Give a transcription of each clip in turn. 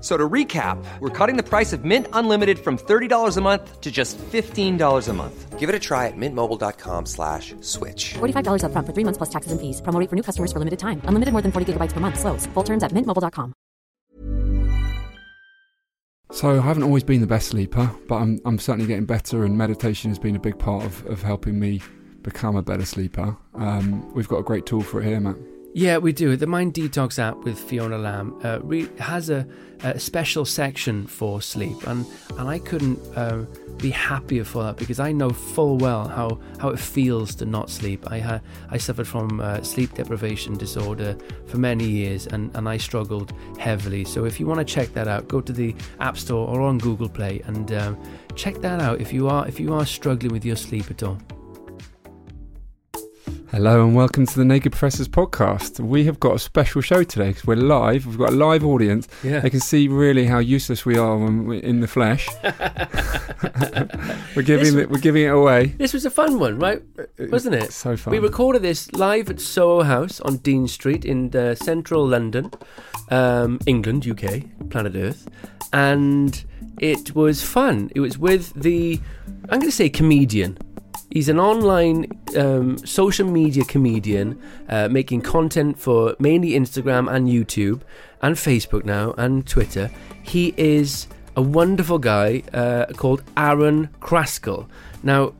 F- So to recap, we're cutting the price of Mint Unlimited from $30 a month to just $15 a month. Give it a try at mintmobile.com slash switch. $45 upfront for three months plus taxes and fees. Promo for new customers for limited time. Unlimited more than 40 gigabytes per month. Slows. Full terms at mintmobile.com. So I haven't always been the best sleeper, but I'm I'm certainly getting better, and meditation has been a big part of, of helping me become a better sleeper. Um, we've got a great tool for it here, Matt. Yeah, we do. The Mind Detox app with Fiona Lamb uh, re- has a, a special section for sleep, and, and I couldn't uh, be happier for that because I know full well how, how it feels to not sleep. I had I suffered from uh, sleep deprivation disorder for many years, and, and I struggled heavily. So if you want to check that out, go to the App Store or on Google Play and um, check that out if you are if you are struggling with your sleep at all. Hello and welcome to the Naked Professors podcast. We have got a special show today because we're live. We've got a live audience. Yeah. They can see really how useless we are when we're in the flesh. we're giving This- it. We're giving it away. This was a fun one, right? Wasn't it? So fun. We recorded this live at Soho House on Dean Street in uh, central London, um, England, UK, planet Earth, and it was fun. It was with the, I'm going to say comedian. He's an online um, social media comedian uh, making content for mainly Instagram and YouTube and Facebook now and Twitter. He is a wonderful guy uh, called Arron Crascall. Now,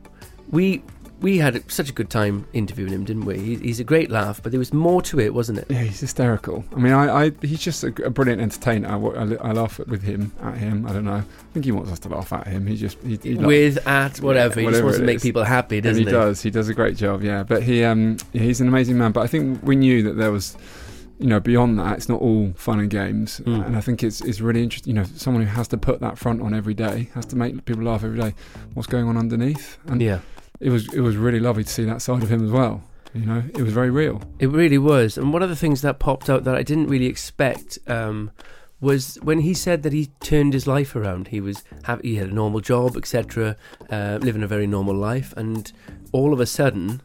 we we had such a good time interviewing him, didn't we? He, he's a great laugh, but there was more to it, wasn't it? Yeah, he's hysterical. I mean, I, I he's just a, a brilliant entertainer. I, I, I laugh with him at him. I don't know. I think he wants us to laugh at him. He just he, he With at whatever, he just wants to make people happy, doesn't he He does. He does a great job. Yeah, but he um yeah, he's an amazing man. But I think we knew that there was. You know, beyond that, it's not all fun and games, Mm. and I think it's it's really interesting. You know, someone who has to put that front on every day, has to make people laugh every day. What's going on underneath? And Yeah, it was it was really lovely to see that side of him as well. You know, it was very real. it really was. And one of the things that popped out that I didn't really expect um, was when he said that he turned his life around. He was have, he had a normal job, etc., uh, living a very normal life, and all of a sudden.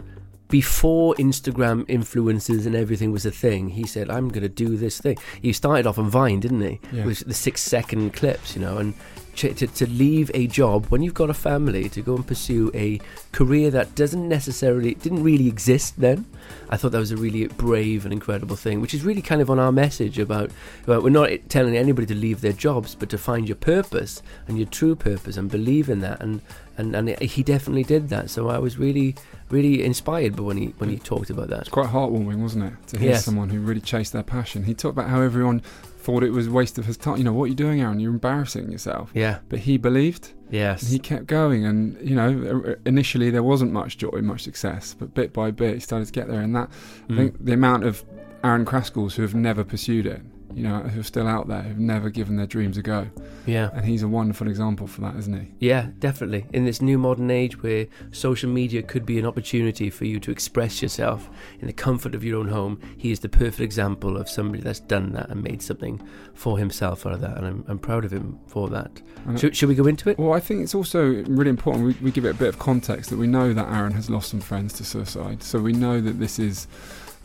Before Instagram influencers and everything was a thing, he said, "I'm going to do this thing." He started off on Vine, didn't he? Yeah. With the six-second clips, you know, and to, to leave a job when you've got a family to go and pursue a career that doesn't necessarily didn't really exist then. I thought that was a really brave and incredible thing, which is really kind of on our message about, about we're not telling anybody to leave their jobs, but to find your purpose and your true purpose and believe in that. And and and he definitely did that. So I was really really inspired by when he when he talked about that. It's quite heartwarming, wasn't it, to hear Yes. someone who really chased their passion. He talked about how everyone thought it was a waste of his time. You know, what are you doing, Arron? You're embarrassing yourself. Yeah. But he believed. Yes. And he kept going, and you know, initially there wasn't much joy, much success, but bit by bit he started to get there. And that, I Mm. think, the amount of Arron Crascalls who have never pursued it, you know, who are still out there, who've never given their dreams a go, Yeah. and he's a wonderful example for that, isn't he? Yeah, definitely. In this new modern age where social media could be an opportunity for you to express yourself in the comfort of your own home, he is the perfect example of somebody that's done that and made something for himself out of that. And I'm, I'm proud of him for that. Should, should we go into it? Well, I think it's also really important we, we give it a bit of context that we know that Arron has lost some friends to suicide. So we know that this is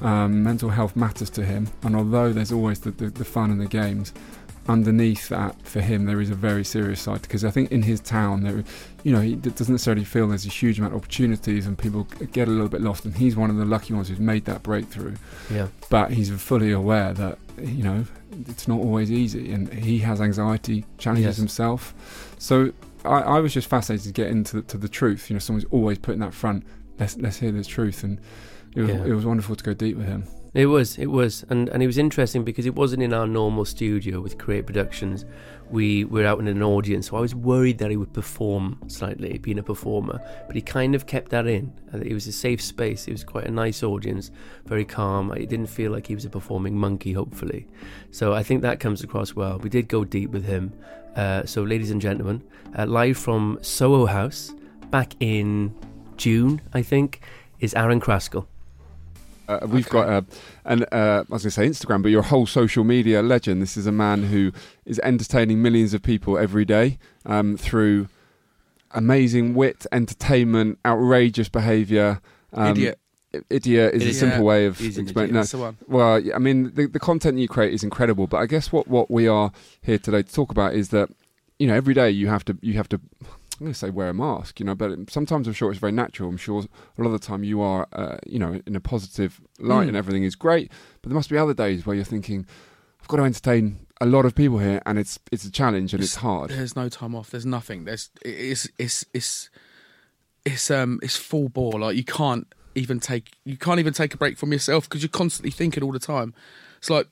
um, mental health matters to him. And although there's always the, the, the fun and the games, underneath that for him there is a very serious side because I think in his town there, you know, he doesn't necessarily feel there's a huge amount of opportunities and people get a little bit lost. And he's one of the lucky ones who's made that breakthrough Yeah. but he's fully aware that you know it's not always easy and he has anxiety challenges Yes. himself so I, I was just fascinated to get into the, to the truth you know someone's always putting that front let's let's hear the truth and it was, Yeah. it was wonderful to go deep with him It was, it was, and and it was interesting because it wasn't in our normal studio with Create Productions. We were out in an audience, so I was worried that he would perform slightly, being a performer. But he kind of kept that in. and It was a safe space. It was quite a nice audience, very calm. It didn't feel like he was a performing monkey. Hopefully, so I think that comes across well. We did go deep with him. Uh, so, ladies and gentlemen, uh, live from Soho House back in June, I think, is Arron Crascall. Uh, we've got uh, an uh, I was going to say Instagram, but you're a whole social media legend. This is a man who is entertaining millions of people every day um, through amazing wit, entertainment, outrageous behaviour. Um, Idiot. Idiot is a simple way of explaining. idiot. No, That's the one. well, I mean, the, the content you create is incredible, but I guess what, what we are here today to talk about is that you know every day you have to you have to. I'm going to say wear a mask, you know, but sometimes I'm sure it's very natural. I'm sure a lot of the time you are, uh, you know, in a positive light Mm. and everything is great. But there must be other days where you're thinking, I've got to entertain a lot of people here, and it's it's a challenge and it's, hard. There's no time off. There's nothing. There's it's it's it's it's um it's full bore. Like you can't even take you can't even take a break from yourself because you're constantly thinking all the time. It's like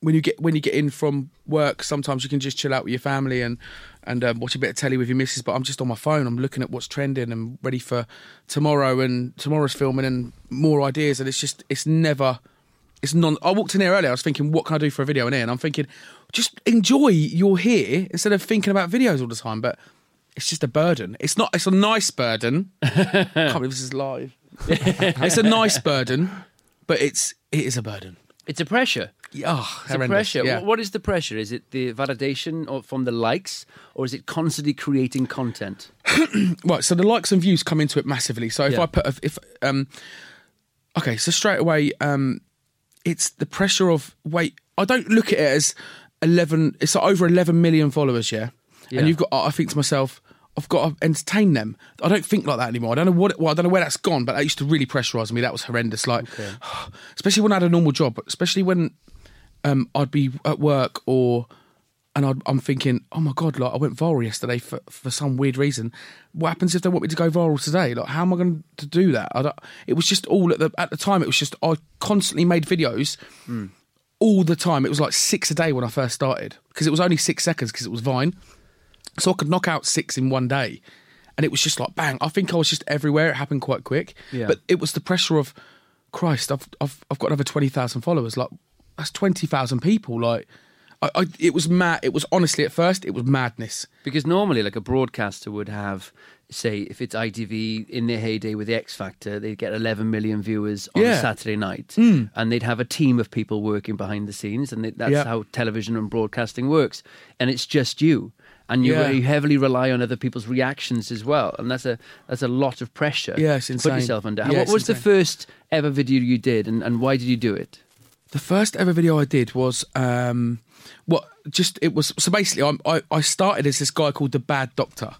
when you get when you get in from work, sometimes you can just chill out with your family and and um, watch a bit of telly with your missus. But I'm just on my phone. I'm looking at what's trending and ready for tomorrow and tomorrow's filming and more ideas. And it's just it's never. It's non. I walked in here earlier. I was thinking, what can I do for a video in here? And I'm thinking, just enjoy you're here instead of thinking about videos all the time. But it's just a burden. It's not. It's a nice burden. Can't believe this is live. it's a nice burden, but it's it is a burden. It's a pressure. Oh, It's a pressure. Wh- What is the pressure? Is it the validation or from the likes, or is it constantly creating content? Right, so the likes and views come into it massively. So if Yeah. I put if, if um okay, so straight away um it's the pressure of wait, I don't look at it as 11 it's like over 11 million followers, yeah. Yeah. And you've got I think to myself I've got to entertain them. I don't think like that anymore. I don't know what. Well, I don't know where that's gone, but that used to really pressurise me. That was horrendous. Like, especially when I had a normal job, especially when um, I'd be at work or and I'd, I'm thinking, oh my god, like I went viral yesterday for for some weird reason. What happens if they want me to go viral today? Like, how am I going to do that? I don't, it was just all at the at the time. It was just I constantly made videos all the time. It was like six a day when I first started because it was only six seconds because it was Vine, so I could knock out six in one day. And it was just like bang. I think I was just everywhere. It happened quite quick. Yeah. But it was the pressure of, Christ, I've I've I've got over twenty thousand followers. Like that's twenty thousand people. Like, I, I it was mad. It was honestly at first it was madness. Because normally, like a broadcaster would have, say, if it's ITV in their heyday with the X Factor, they'd get 11 million viewers on a Yeah. Saturday night, hmm. and they'd have a team of people working behind the scenes, and they, that's Yeah. how television and broadcasting works. And it's just you, and you, Yeah. you heavily rely on other people's reactions as well, and that's a that's a lot of pressure. Yeah, to insane. Put yourself under. Yeah, what was the first ever video you did, and, and why did you do it? The first ever video I did was um, what just it was so basically I'm, I I started as this guy called the Bad Doctor.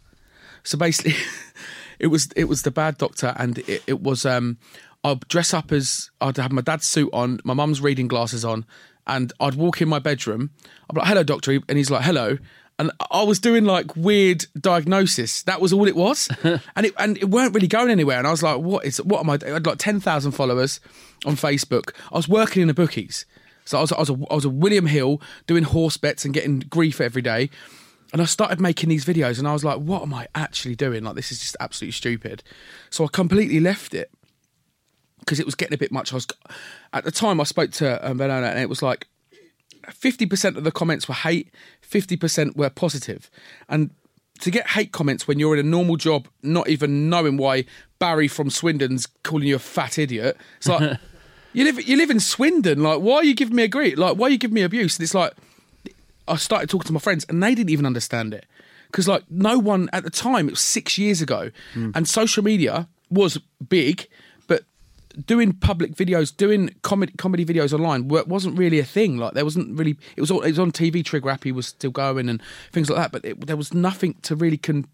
So basically, it was it was the Bad Doctor, and it, it was um, I'd dress up as I'd have my dad's suit on, my mum's reading glasses on, and I'd walk in my bedroom. I'd be like, "Hello, doctor," and he's like, "Hello." And I was doing like weird diagnosis. That was all it was, and it and it weren't really going anywhere. And I was like, "What is? What am I?" doing? I had like ten thousand followers on Facebook. I was working in the bookies, so I was I was a, I was a William Hill doing horse bets and getting grief every day. And I started making these videos, and I was like, "What am I actually doing? Like, this is just absolutely stupid." So I completely left it because it was getting a bit much. I was at the time I spoke to um, Banana, and it was like fifty percent of the comments were hate, fifty percent were positive, and to get hate comments when you're in a normal job, not even knowing why Barry from Swindon's calling you a fat idiot, it's like you live you live in Swindon. Like, why are you giving me a grief? Like, why are you giving me abuse? And it's like I started talking to my friends, and they didn't even understand it because like no one at the time. It was six years ago, hmm. and social media was big, doing public videos, doing comedy comedy videos online wasn't really a thing. Like there wasn't really. It was all, it was on TV. Trigger Happy was still going and things like that, but it, there was nothing to really con-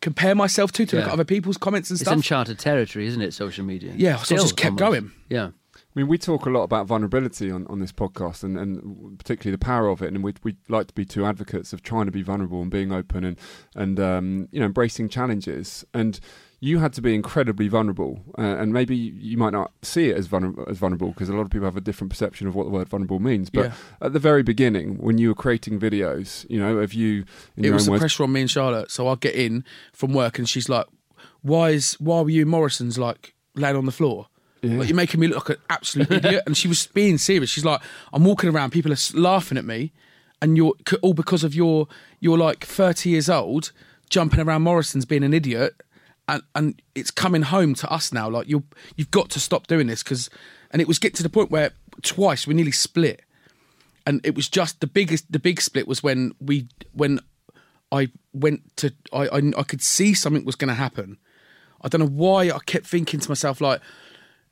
compare myself to to look at other people's comments and It's stuff. uncharted territory, isn't it? Social media. Yeah, so I just kept almost. going. Yeah. I mean, we talk a lot about vulnerability on, on this podcast, and, and particularly the power of it. And we we like to be two advocates of trying to be vulnerable and being open and and um, you know embracing challenges. And you had to be incredibly vulnerable, uh, and maybe you might not see it as vulnerable as vulnerable because a lot of people have a different perception of what the word vulnerable means. But Yeah. at the very beginning, when you were creating videos, you know, of you in it your was the words, pressure on me and Charlotte. So I get in from work and she's like, "Why is why were you in Morrison's like laying on the floor? Yeah. Like, you're making me look like an absolute idiot." And she was being serious. She's like, "I'm walking around, people are laughing at me, and you're all because of your you're like 30 years old, jumping around Morrison's being an idiot." And, and it's coming home to us now. Like you, you've got to stop doing this because, and it was get to the point where twice we nearly split and it was just the biggest the big split was when we when I went to I I, I could see something was going to happen. I don't know why I kept thinking to myself like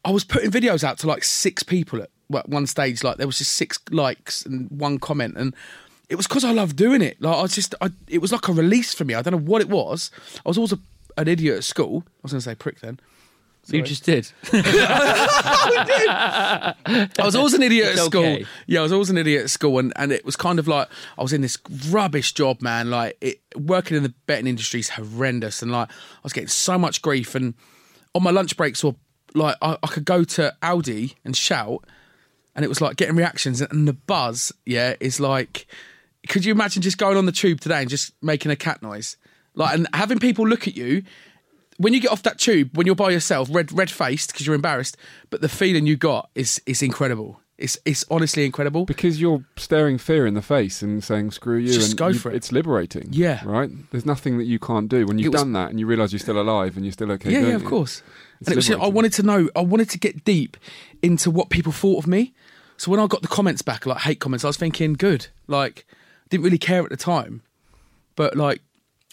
I was putting videos out to like six people at one stage like there was just six likes and one comment and it was because I love doing it like I just I, it was like a release for me I don't know what it was I was always a, an idiot at school I was going to say prick then You just did. I was always an idiot at school. okay. Yeah, I was always an idiot at school, and, and it was kind of like I was in this rubbish job, man. Like it, working in the betting industry is horrendous, and like I was getting so much grief. And on my lunch breaks, or like I, I could go to Audi and shout, and it was like getting reactions, and the buzz, yeah, is like. Could you imagine just going on the tube today and just making a cat noise, like and having people look at you? when you get off that tube, when you're by yourself, red red faced because you're embarrassed, but the feeling you got is is incredible. It's it's honestly incredible. because you're staring fear in the face and saying "screw you," Just and go you- for it. It's liberating. Yeah. right. There's nothing that you can't do when you've was- done that and you realise you're still alive and you're still okay. yeah, yeah, of course. It's and it was, I wanted to know, I wanted to get deep into what people thought of me. So when I got the comments back, like hate comments, I was thinking, good. Like, didn't really care at the time, but like,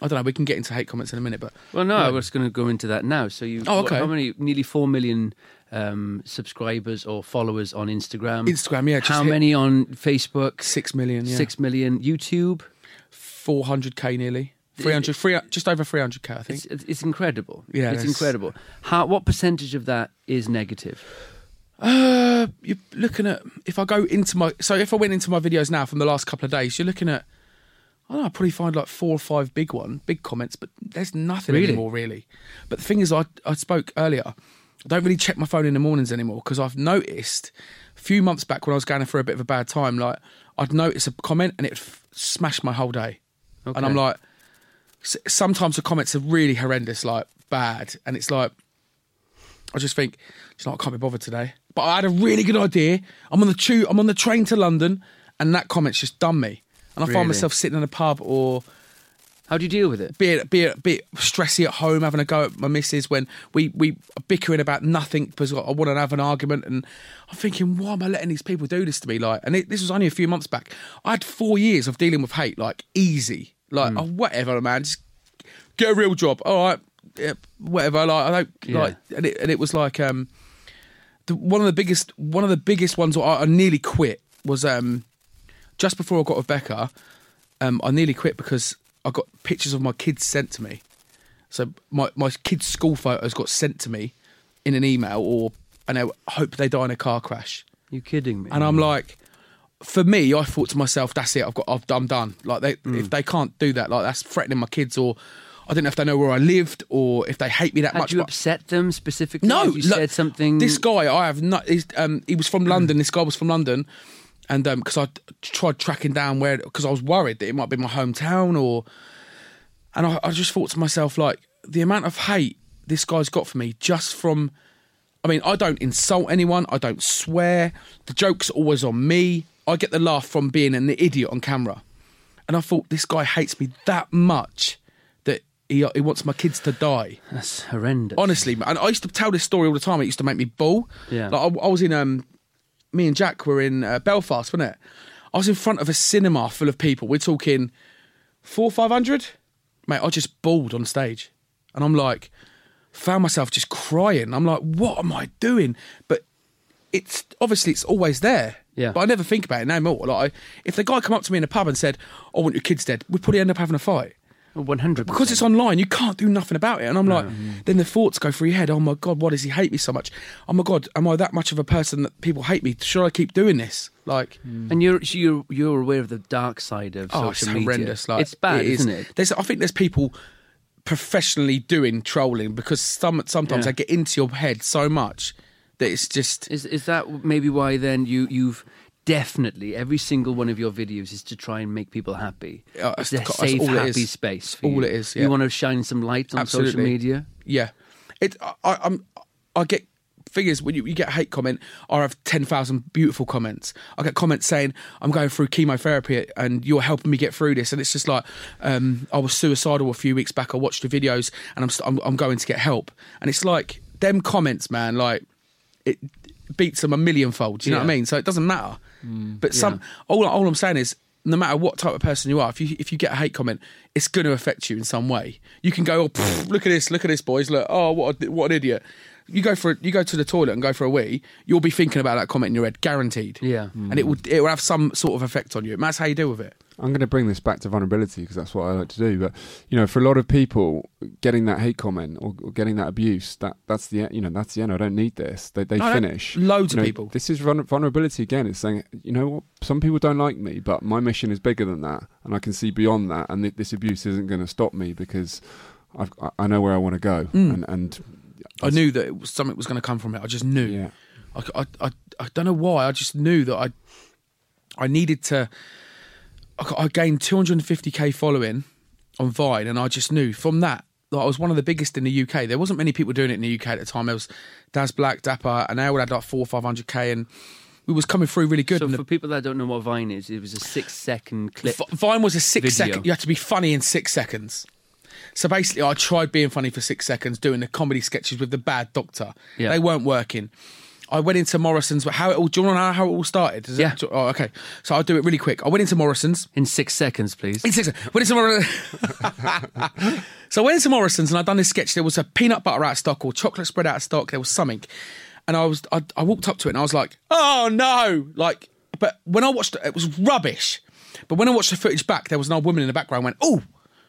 I don't know. We can get into hate comments in a minute, but Well, no, I was going to go into that now. So you, Oh, what- okay. how many? Nearly four million um, subscribers or followers on Instagram. Instagram, yeah, just how many on Facebook? six million, yeah, Six million. YouTube. four hundred k nearly, 300, three, just over three hundred k, I think. It's, it's it's incredible. Yeah, it's it's- incredible. How? What percentage of that is negative? Uh, you're looking at if I go into my so if I went into my videos now from the last couple of days, you're looking at I don't know, I'd probably find like four or five big one, big comments, but there's nothing Really? anymore really. But the thing is, I I spoke earlier. I don't really check my phone in the mornings anymore because I've noticed a few months back when I was going through a bit of a bad time, like I'd notice a comment and it f- smashed my whole day, and I'm like, s- sometimes the comments are really horrendous, like bad, and it's like. I just think, it's not, I can't be bothered today. But I had a really good idea. I'm on the tube, I'm on the train to London, and that comment's just done me. And I Really? find myself sitting in a pub or How do you deal with it? be it, be it, be it stressy at home, having a go at my missus when we, we are bickering about nothing because I want to have an argument. And I'm thinking, why am I letting these people do this to me? Like, and it, this was only a few months back. I had four years of dealing with hate, like easy, like oh, whatever, man. Just get a real job. All right, yeah, whatever. Like I don't Yeah. like, and it, and it was like um, the, one of the biggest one of the biggest ones I, I nearly quit was um, just before I got Rebecca, Um, I nearly quit because I got pictures of my kids sent to me. So my my kids' school photos got sent to me in an email, or and I hope they die in a car crash. You kidding me? And I'm like, for me, I thought to myself, that's it. I've got, I've, I'm done. Like they, Mm. if they can't do that, like that's threatening my kids, or I don't know if they know where I lived, or if they hate me that Had much. you upset them specifically? no, you look, said something. This guy, I have not. He's, um, he was from London. This guy was from London, and because I tried tracking down where, because I was worried that it might be my hometown, or, and I, I just thought to myself like the amount of hate this guy's got for me just from. I mean, I don't insult anyone. I don't swear. The joke's always on me. I get the laugh from being an idiot on camera, and I thought this guy hates me that much that he he wants my kids to die. That's horrendous. Honestly, man, I used to tell this story all the time. It used to make me bawl. Yeah. like I, I was in um, me and Jack were in uh, Belfast, wasn't it? I was in front of a cinema full of people. We're talking four, five hundred, mate. I just bawled on stage, and I'm like, found myself just crying. I'm like, what am I doing? But it's obviously it's always there. Yeah. But I never think about it no more. Like, I, if the guy come up to me in a pub and said, "I want your kids dead," we'd probably end up having a fight. One hundred because it's online, you can't do nothing about it. And I'm like, then the thoughts go through your head. Oh my god, why does he hate me so much? Oh my god, am I that much of a person that people hate me? Should I keep doing this? Like, mm. And you're you're you're aware of the dark side of oh, it's social media. horrendous. Like, it's bad, it is. isn't it? There's, I think there's people professionally doing trolling because some sometimes Yeah. they get into your head so much that it's just Is is that maybe why then you you've definitely every single one of your videos is to try and make people happy. Yeah, it's a safe, all happy is. space. For All you. it is, yeah. You want to shine some light on social media. Yeah, it. I, I'm. I get figures when you, you get a hate comment. I have ten thousand beautiful comments. I get comments saying I'm going through chemotherapy and you're helping me get through this. And it's just like um, I was suicidal a few weeks back. I watched the videos and I'm, I'm I'm going to get help. And it's like them comments, man. Like it beats them a millionfold. Do you know what I mean? So it doesn't matter. Mm. But some all all I'm saying is. No matter what type of person you are, if you if you get a hate comment, it's going to affect you in some way. You can go, oh, look at this, look at this, boys, look, oh, what a, what an idiot. You go for you go to the toilet and go for a wee, you'll be thinking about that comment in your head, guaranteed. Yeah. and it will it will have some sort of effect on you. It matters how you deal with it. I'm going to bring this back to vulnerability because that's what I like to do. But you know, for a lot of people, getting that hate comment or, or getting that abuse, that that's the you know that's the end. I don't need this. They they No, finish. loads You of people. This is vulnerability again. It's saying you know what, some people don't like me, but my mission is bigger than that, and I can see beyond that, and th- this abuse isn't going to stop me because I've, I- I know where I want to go, Mm. and and I knew that it was, something was going to come from it. I just knew. yeah. I, I, I, I don't know why. I just knew that I I needed to. I, I gained 250k following on Vine, and I just knew from that that I was one of the biggest in the UK. There wasn't many people doing it in the UK at the time. There was Daz Black, Dapper, and they all had like four or five hundred k, and we was coming through really good. So for the, people that don't know what Vine is, it was a six second clip. Vine was a six video. second. You had to be funny in six seconds. So basically, I tried being funny for six seconds, doing the comedy sketches with the bad doctor. Yeah. They weren't working. I went into Morrison's. How it all? Do you want to know how it all started? Is it- Yeah. oh, okay. So I'll do it really quick. I went into Morrison's. In six seconds, please. In six. Went into Morrison's. so I went into Morrison's and I'd done this sketch. There was a peanut butter out of stock or chocolate spread out of stock. There was something, and I was I, I walked up to it and I was like, oh no! Like, but when I watched it, it was rubbish. But when I watched the footage back, there was an old woman in the background went, oh.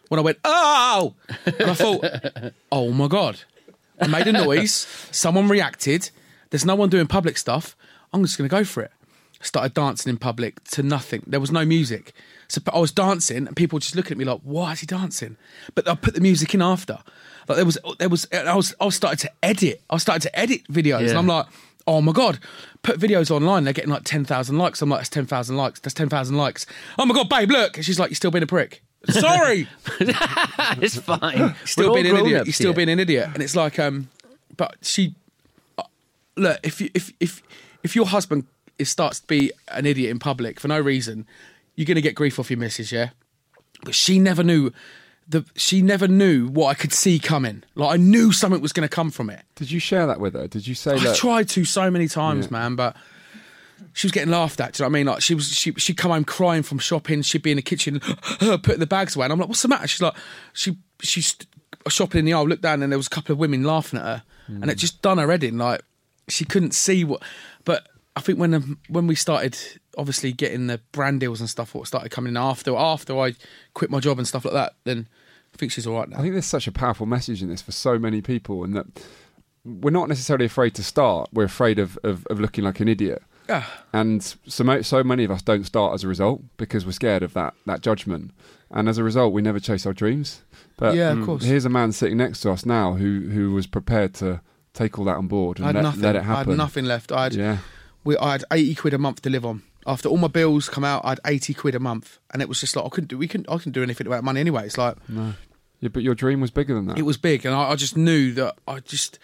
When I went, oh, and I thought, oh my god, I made a noise. Someone reacted. There's no one doing public stuff. I'm just going to go for it. Started dancing in public to nothing. There was no music. So I was dancing and people were just looking at me like, why is he dancing? But I put the music in after. Like there was, there was, I was, I was starting to edit. I starting to edit videos Yeah. and I'm like, oh my God, put videos online. They're getting like 10,000 likes. I'm like, that's 10,000 likes. That's 10,000 likes. Oh my God, babe, look. And she's like, you're still being a prick. Sorry. it's fine. still We're being an idiot. You're still here. being an idiot, and it's like, um, but she, look, if you, if if if your husband is, starts to be an idiot in public for no reason, you're gonna get grief off your missus, yeah. But she never knew. The, she never knew what I could see coming. Like I knew something was going to come from it. Did you share that with her? Did you say I that? tried to so many times, Yeah. man, but she was getting laughed at. Do you know what I mean? Like she was, she she'd come home crying from shopping. She'd be in the kitchen, putting the bags away, and I'm like, "What's the matter?" She's like, "She she's shopping in the aisle. Looked down, and there was a couple of women laughing at her, and it mm. just done her head in. Like she couldn't see what. But I think when when we started, obviously getting the brand deals and stuff, what started coming in after after I quit my job and stuff like that, then I think she's all right now. I think there's such a powerful message in this for so many people, and that we're not necessarily afraid to start. We're afraid of, of, of looking like an idiot. Yeah. And so, so many of us don't start as a result because we're scared of that, that judgment. And as a result, we never chase our dreams. But Yeah, of mm, course. here's a man sitting next to us now who, who was prepared to take all that on board and I had let, nothing. let it happen. I had nothing left. I had Yeah. we, I had 80 quid a month to live on. After all my bills come out, I had 80 quid a month. And it was just like, I couldn't do, we couldn't, I couldn't do anything about money anyway. It's like, No. Yeah, but your dream was bigger than that. it was big. And I, I just knew that I just,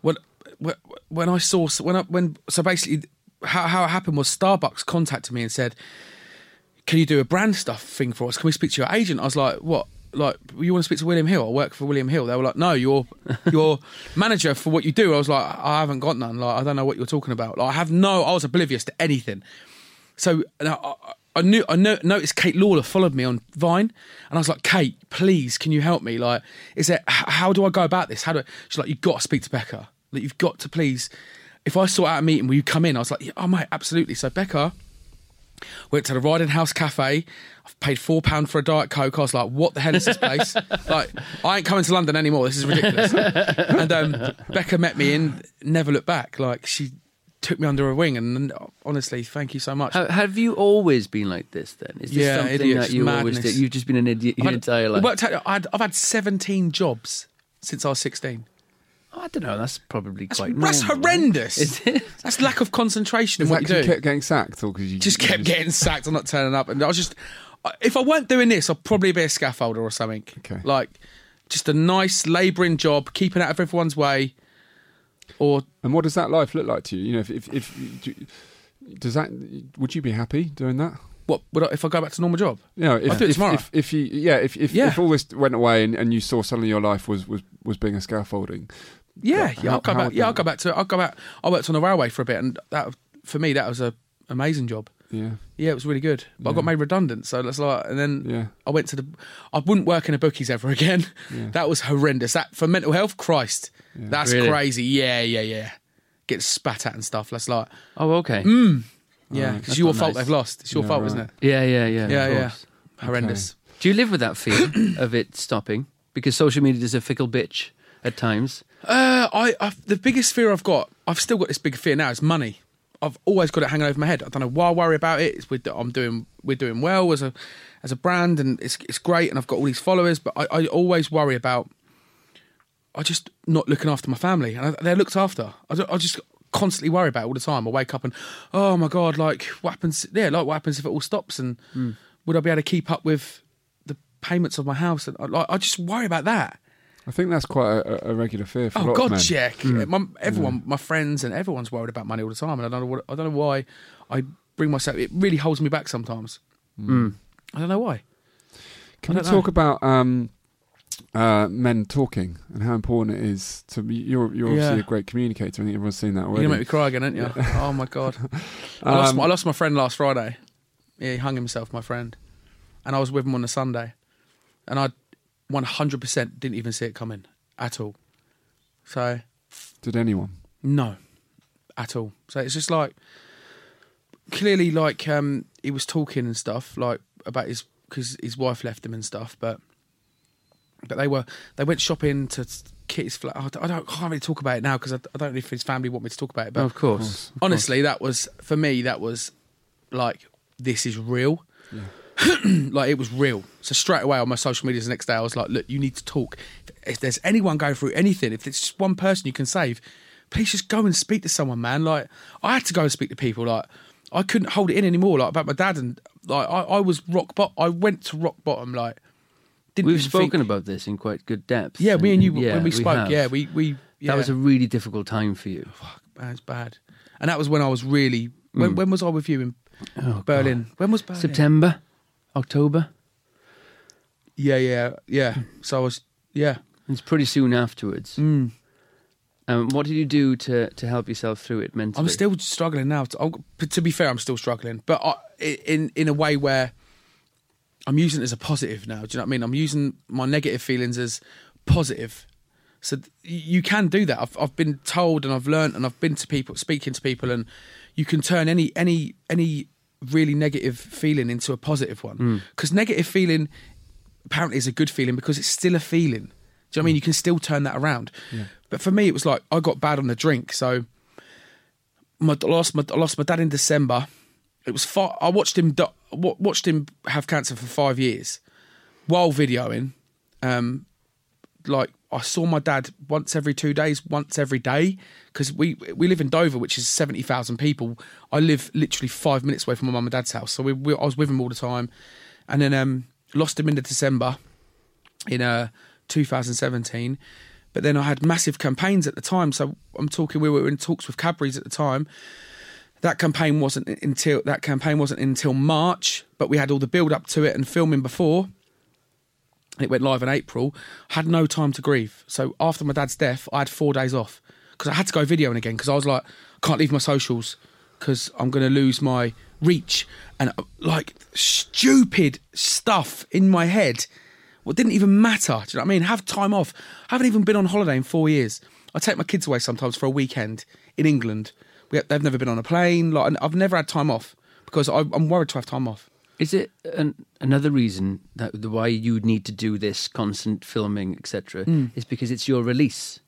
when, when- when I saw, when I, when, so basically how, how it happened was Starbucks contacted me and said, can you do a brand stuff thing for us? Can we speak to your agent? I was like, what? Like, you want to speak to William Hill? I work for William Hill. They were like, no, you're your manager for what you do. I was like, I haven't got none. Like, I don't know what you're talking about. Like, I have no. I was oblivious to anything. So I, I- I knew I no- noticed Kate Lawler followed me on Vine, and I was like, Kate, please, can you help me? Like, is h- How do I go about this? How do? I, she's like, you've got to speak to Becca. Like, you've got to please. If I sort out a meeting, will you come in? I was like, yeah, oh mate, absolutely. So Becca Went to the Riding House Cafe. I've paid four pound for a diet coke. I was like, "What the hell is this place?" like, I ain't coming to London anymore. This is ridiculous. and um, Becca met me and never looked back. Like she took me under her wing, and, honestly, thank you so much. Ha- Have you always been like this? Then is this Yeah, something idiot, that you always madness. did? You've just been an idiot your I've had- entire life. worked out, I'd, I've had seventeen jobs since I was sixteen. Oh, I don't know. That's probably That's, quite. that's normal, horrendous. Is it? That's lack of concentration Is in that what you 'cause do. you kept getting sacked, or because you just you kept getting sacked. I'm not turning up, and I was just. If I weren't doing this, I'd probably be a scaffolder or something. Okay. Like, just a nice labouring job, keeping out of everyone's way. Or And what does that life look like to you? You know, if if, if do, does that would you be happy doing that? what? Would I, if I go back to normal job? You know, if, I'll do it if, tomorrow. If, if you, yeah, if if, Yeah. if all this went away and, and you saw suddenly your life was was, was being a scaffolding, Yeah, How- yeah. I'll go how back. Yeah, I'll go back to. I'll go back. I worked on the railway for a bit, and that for me that was a amazing job. yeah, Yeah, it was really good. But I got made redundant, so that's like. And then yeah, I went to the. I wouldn't work in a bookies ever again. Yeah. That was horrendous. That for mental health, Christ, that's Really? crazy. Yeah, yeah, yeah. Get spat at and stuff. That's like, Oh, okay. Mm. yeah, Right. it's That's your fault nice. they've lost. It's your Yeah, fault, right. isn't it? Yeah, yeah, yeah. of Yeah, yeah. course. Horrendous. Do you live with that fear of it stopping? Because social media is a fickle bitch at times. Uh, I, i the biggest fear I've got, I've still got this big fear now, is money. I've always got it hanging over my head. I don't know why I worry about it. It's, we're, I'm doing, we're doing well as a, as a brand, and it's it's great, and I've got all these followers. But I, I always worry about, I just not looking after my family, and I, they're looked after. I, don't- I just constantly worry about it all the time. I wake up and, oh my god, like what happens? Yeah, like what happens if it all stops? And would I be able to keep up with the payments of my house? And I, like, I just worry about that. I think that's quite a, a regular fear for a Oh lot God, of men. yeah. My, everyone, my friends, and everyone's worried about money all the time, and I don't know what I don't know why I bring myself. It really holds me back sometimes. I don't know why. Can we don't know. talk about um, uh, men talking and how important it is to be? You're you're obviously Yeah. a great communicator. I think everyone's seen that You're already. gonna make me cry again, aren't you? Oh my God. I, lost Um, my, I lost my friend last Friday. Yeah, he hung himself, my friend, and I was with him on a Sunday, and I 100 percent didn't even see it coming at all. So Did anyone? No, at all. So it's just like clearly, like um, he was talking and stuff, like about his because his wife left him and stuff. But but they were they went shopping to kit his flat. I don't, I don't I can't really talk about it now because I, I don't know if his family want me to talk about it. But of course. honestly, that was for me. That was like this is real. like it was real. So straight away on my social medias the next day, I was like, "Look, you need to talk. If there's anyone going through anything, if it's just one person you can save, please just go and speak to someone, man." Like I had to go and speak to people. Like I couldn't hold it in anymore. Like about my dad and like I, I was rock bottom. I went to rock bottom. Like didn't We've spoken think- about this in quite good depth. Yeah, me and you yeah, when we spoke. have. yeah, we we. Yeah, That was a really difficult time for you. man, it's bad. And that was when I was really. When, mm. when was I with you in Oh, Berlin? When was Berlin? September, October. Yeah, yeah, yeah. So I was, yeah. It's pretty soon afterwards. Mm. Um, what did you do to, to help yourself through it mentally? I'm still struggling now. To, to be fair, I'm still struggling, but I, in in a way where I'm using it as a positive now. Do you know what I mean? I'm using my negative feelings as positive. So th- you can do that. I've I've been told and I've learned and I've been to people speaking to people and you can turn any any any really negative feeling into a positive one because negative feeling apparently is a good feeling because it's still a feeling. Do you know what I mean? You can still turn that around. But for me, it was like I got bad on the drink, so my I lost my I lost my dad in December. It was fi- I watched him watched him have cancer for five years while videoing. Um, like I saw my dad once every two days, once every day, because we we live in Dover, which is seventy thousand people. I live literally five minutes away from my mum and dad's house, so we, we I was with him all the time, and then um, lost him in the December in uh 2017. But then I had massive campaigns at the time, so I'm talking. We were in talks with Cadbury's at the time. That campaign wasn't until that campaign wasn't until March, but we had all the build up to it and filming before. And it went live in April. Had no time to grieve. So after my dad's death, I had four days off because I had to go videoing again because I was like, I can't leave my socials because I'm going to lose my reach and uh, like stupid stuff in my head. What didn't even matter. Do you know what I mean? Have time off. I haven't even been on holiday in four years. I take my kids away sometimes for a weekend in England. We, they've never been on a plane. Like I've never had time off because I, I'm worried to have time off. Is it an, another reason that the why you need to do this constant filming, etc., hmm. is because it's your release?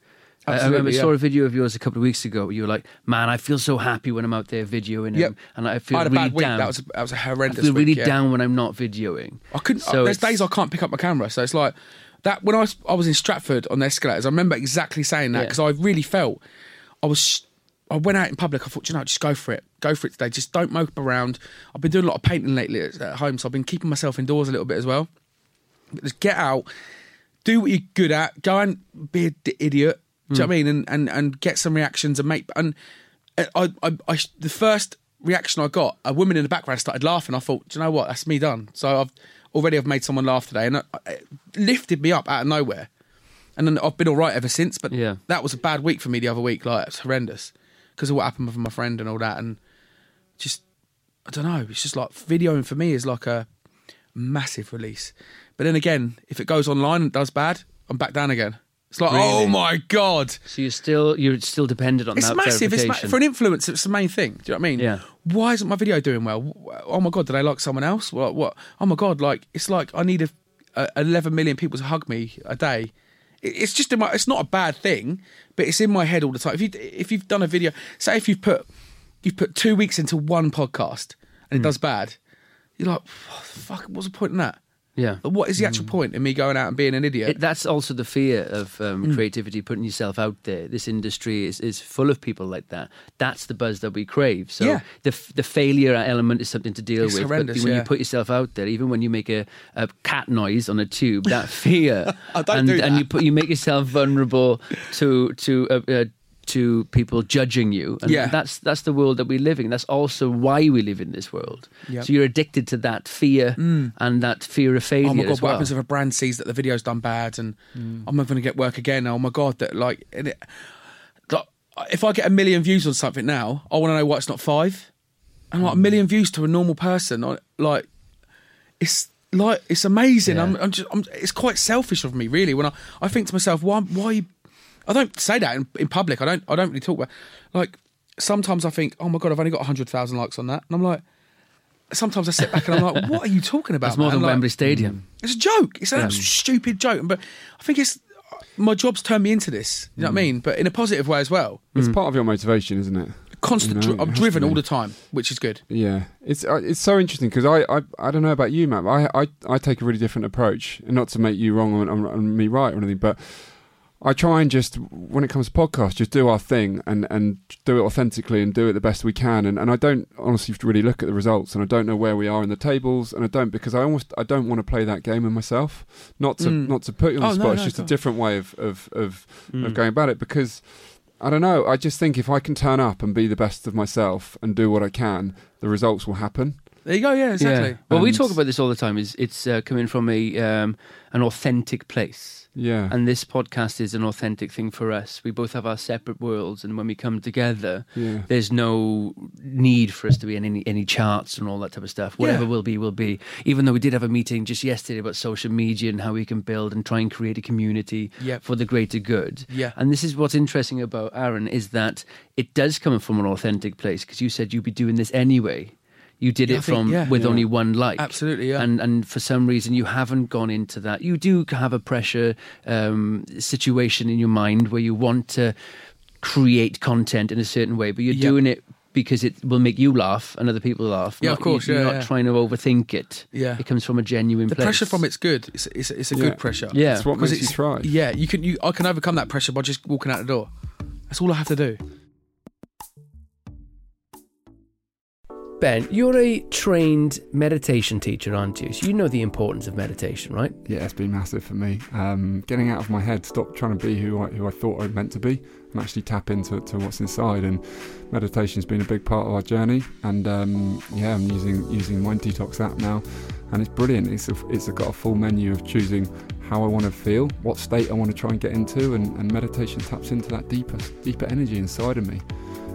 I- I remember yeah. saw a video of yours a couple of weeks ago. Where you were like, "Man, I feel so happy when I'm out there videoing, Yep. and, and I feel I really bad week. down. That was a, that was a I horrendous. I feel really week, yeah. down when I'm not videoing. I couldn't. So there's days I can't pick up my camera, so it's like that. When I was, I was in Stratford on the escalators, I remember exactly saying that Yeah. because I really felt I was. I went out in public. I thought, you know, just go for it. Go for it today. Just don't mope around. I've been doing a lot of painting lately at at home, so I've been keeping myself indoors a little bit as well. But just get out, do what you're good at. Go and be a d- idiot. Do you know what I hmm. mean? And, and and get some reactions and make. And uh, I, I, I, the first reaction I got, a woman in the background started laughing. I thought, do you know what? That's me done. So I've already I've made someone laugh today, and it, it lifted me up out of nowhere. And then I've been all right ever since. But Yeah. that was a bad week for me the other week. Like it's horrendous because of what happened with my friend and all that. And just I don't know. It's just like videoing for me is like a massive release. But then again, if it goes online and does bad, I'm back down again. It's like, oh my god, So you're still you're still dependent on it's that massive. It's ma- for an influencer. It's the main thing. Do you know what I mean? Yeah. Why isn't my video doing well? Oh my god, did I like someone else? What? What? Oh my god, like it's like I need a, a 11 million people to hug me a day. It- It's just in my. It's not a bad thing, but it's in my head all the time. If you if you've done a video, say if you've put you've put two weeks into one podcast and it hmm. does bad, you're like, what the fuck? What's the point in that? Yeah. But what is the actual point in me going out and being an idiot? It, that's also the fear of um, Mm. creativity, putting yourself out there. This industry is, is full of people like that. That's the buzz that we crave. So Yeah. the the failure element is something to deal It's with. horrendous, but when yeah. you put yourself out there, even when you make a, a cat noise on a tube, that fear, I don't and, and you put you make yourself vulnerable to to. Uh, uh, to people judging you, and Yeah. that's that's the world that we live in. That's also why we live in this world. Yep. So you're addicted to that fear mm. and that fear of failure oh my god, what well. happens if a brand sees that the video's done bad and mm. I'm not going to get work again? Oh my god, that like, it, like, if I get a million views on something now, I want to know why it's not five. And like a mm. million views to a normal person, like it's like it's amazing. Yeah. I'm, I'm just, I'm, it's quite selfish of me, really. When I, I think to myself, why, why? I don't say that in, in public. I don't, I don't really talk about. Like sometimes I think, oh my god, I've only got hundred thousand likes on that, and I'm like. Sometimes I sit back and I'm like, "What are you talking about?" It's more man? than Like, Wembley Stadium. it's a joke. It's an absolute stupid joke. But I think it's my job's turned me into this. You know what I mean? But in a positive way as well. It's part of your motivation, isn't it? Constant. You know, dri- I'm it has to driven all the time, which is good. Yeah, it's uh, it's so interesting because I, I I don't know about you, Matt. But I, I I take a really different approach, and not to make you wrong and, and, and me right or anything, but I try and just when it comes to podcasts, just do our thing and and do it authentically and do it the best we can. And and I don't honestly really look at the results, and I don't know where we are in the tables, and I don't because I almost I don't want to play that game with myself. Not to Mm. not to put you on Oh, the no, spot. it's no, just a different way of of of, Mm. of going about it because. I don't know. I just think if I can turn up and be the best of myself and do what I can, the results will happen. There you go. Yeah, exactly. Yeah. Well, we talk about this all the time. Is it's uh, coming from a um, an authentic place, Yeah. and this podcast is an authentic thing for us. We both have our separate worlds, and when we come together, yeah. there's no need for us to be in any any charts and all that type of stuff. Whatever Yeah. will be, will be. Even though we did have a meeting just yesterday about social media and how we can build and try and create a community Yep. for the greater good. Yeah. And this is what's interesting about Arron is that it does come from an authentic place because you said you'd be doing this anyway. You did Yeah, it I think- from yeah. with Yeah. only one like. Absolutely, yeah. And and for some reason you haven't gone into that. You do have a pressure um, situation in your mind where you want to create content in a certain way, but you're Yeah. doing it because it will make you laugh and other people laugh. Yeah, not, of course, You're yeah, not yeah. trying to overthink it. Yeah. It comes from a genuine the place. pressure from it's good. It's it's, it's a Yeah. good pressure. Yeah. It's what Because makes you it's try. Yeah, you can. You I can overcome that pressure by just walking out the door. That's all I have to do. Ben, you're a trained meditation teacher, aren't you? So you know the importance of meditation, right? Yeah, it's been massive for me. Um, getting out of my head, stop trying to be who I, who I thought I meant to be, and actually tap into to what's inside. And meditation's been a big part of our journey. And um, yeah, I'm using using Mind Detox app now, and it's brilliant. It's a, it's got a full menu of choosing how I want to feel, what state I want to try and get into, and, and meditation taps into that deeper deeper energy inside of me.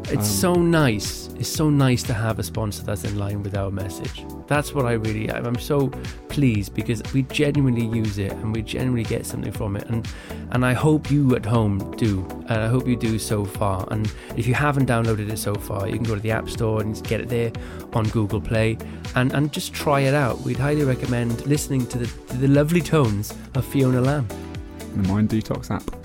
It's um, so nice. It's so nice to have a sponsor that's in line with our message. That's what I really. I'm I'm so pleased because we genuinely use it and we genuinely get something from it, and and I hope you at home do. And I hope you do so far. And if you haven't downloaded it so far, you can go to the App Store and get it there on Google Play, and and just try it out. We'd highly recommend listening to the to the lovely tones of Fiona Lamb. The Mind Detox app.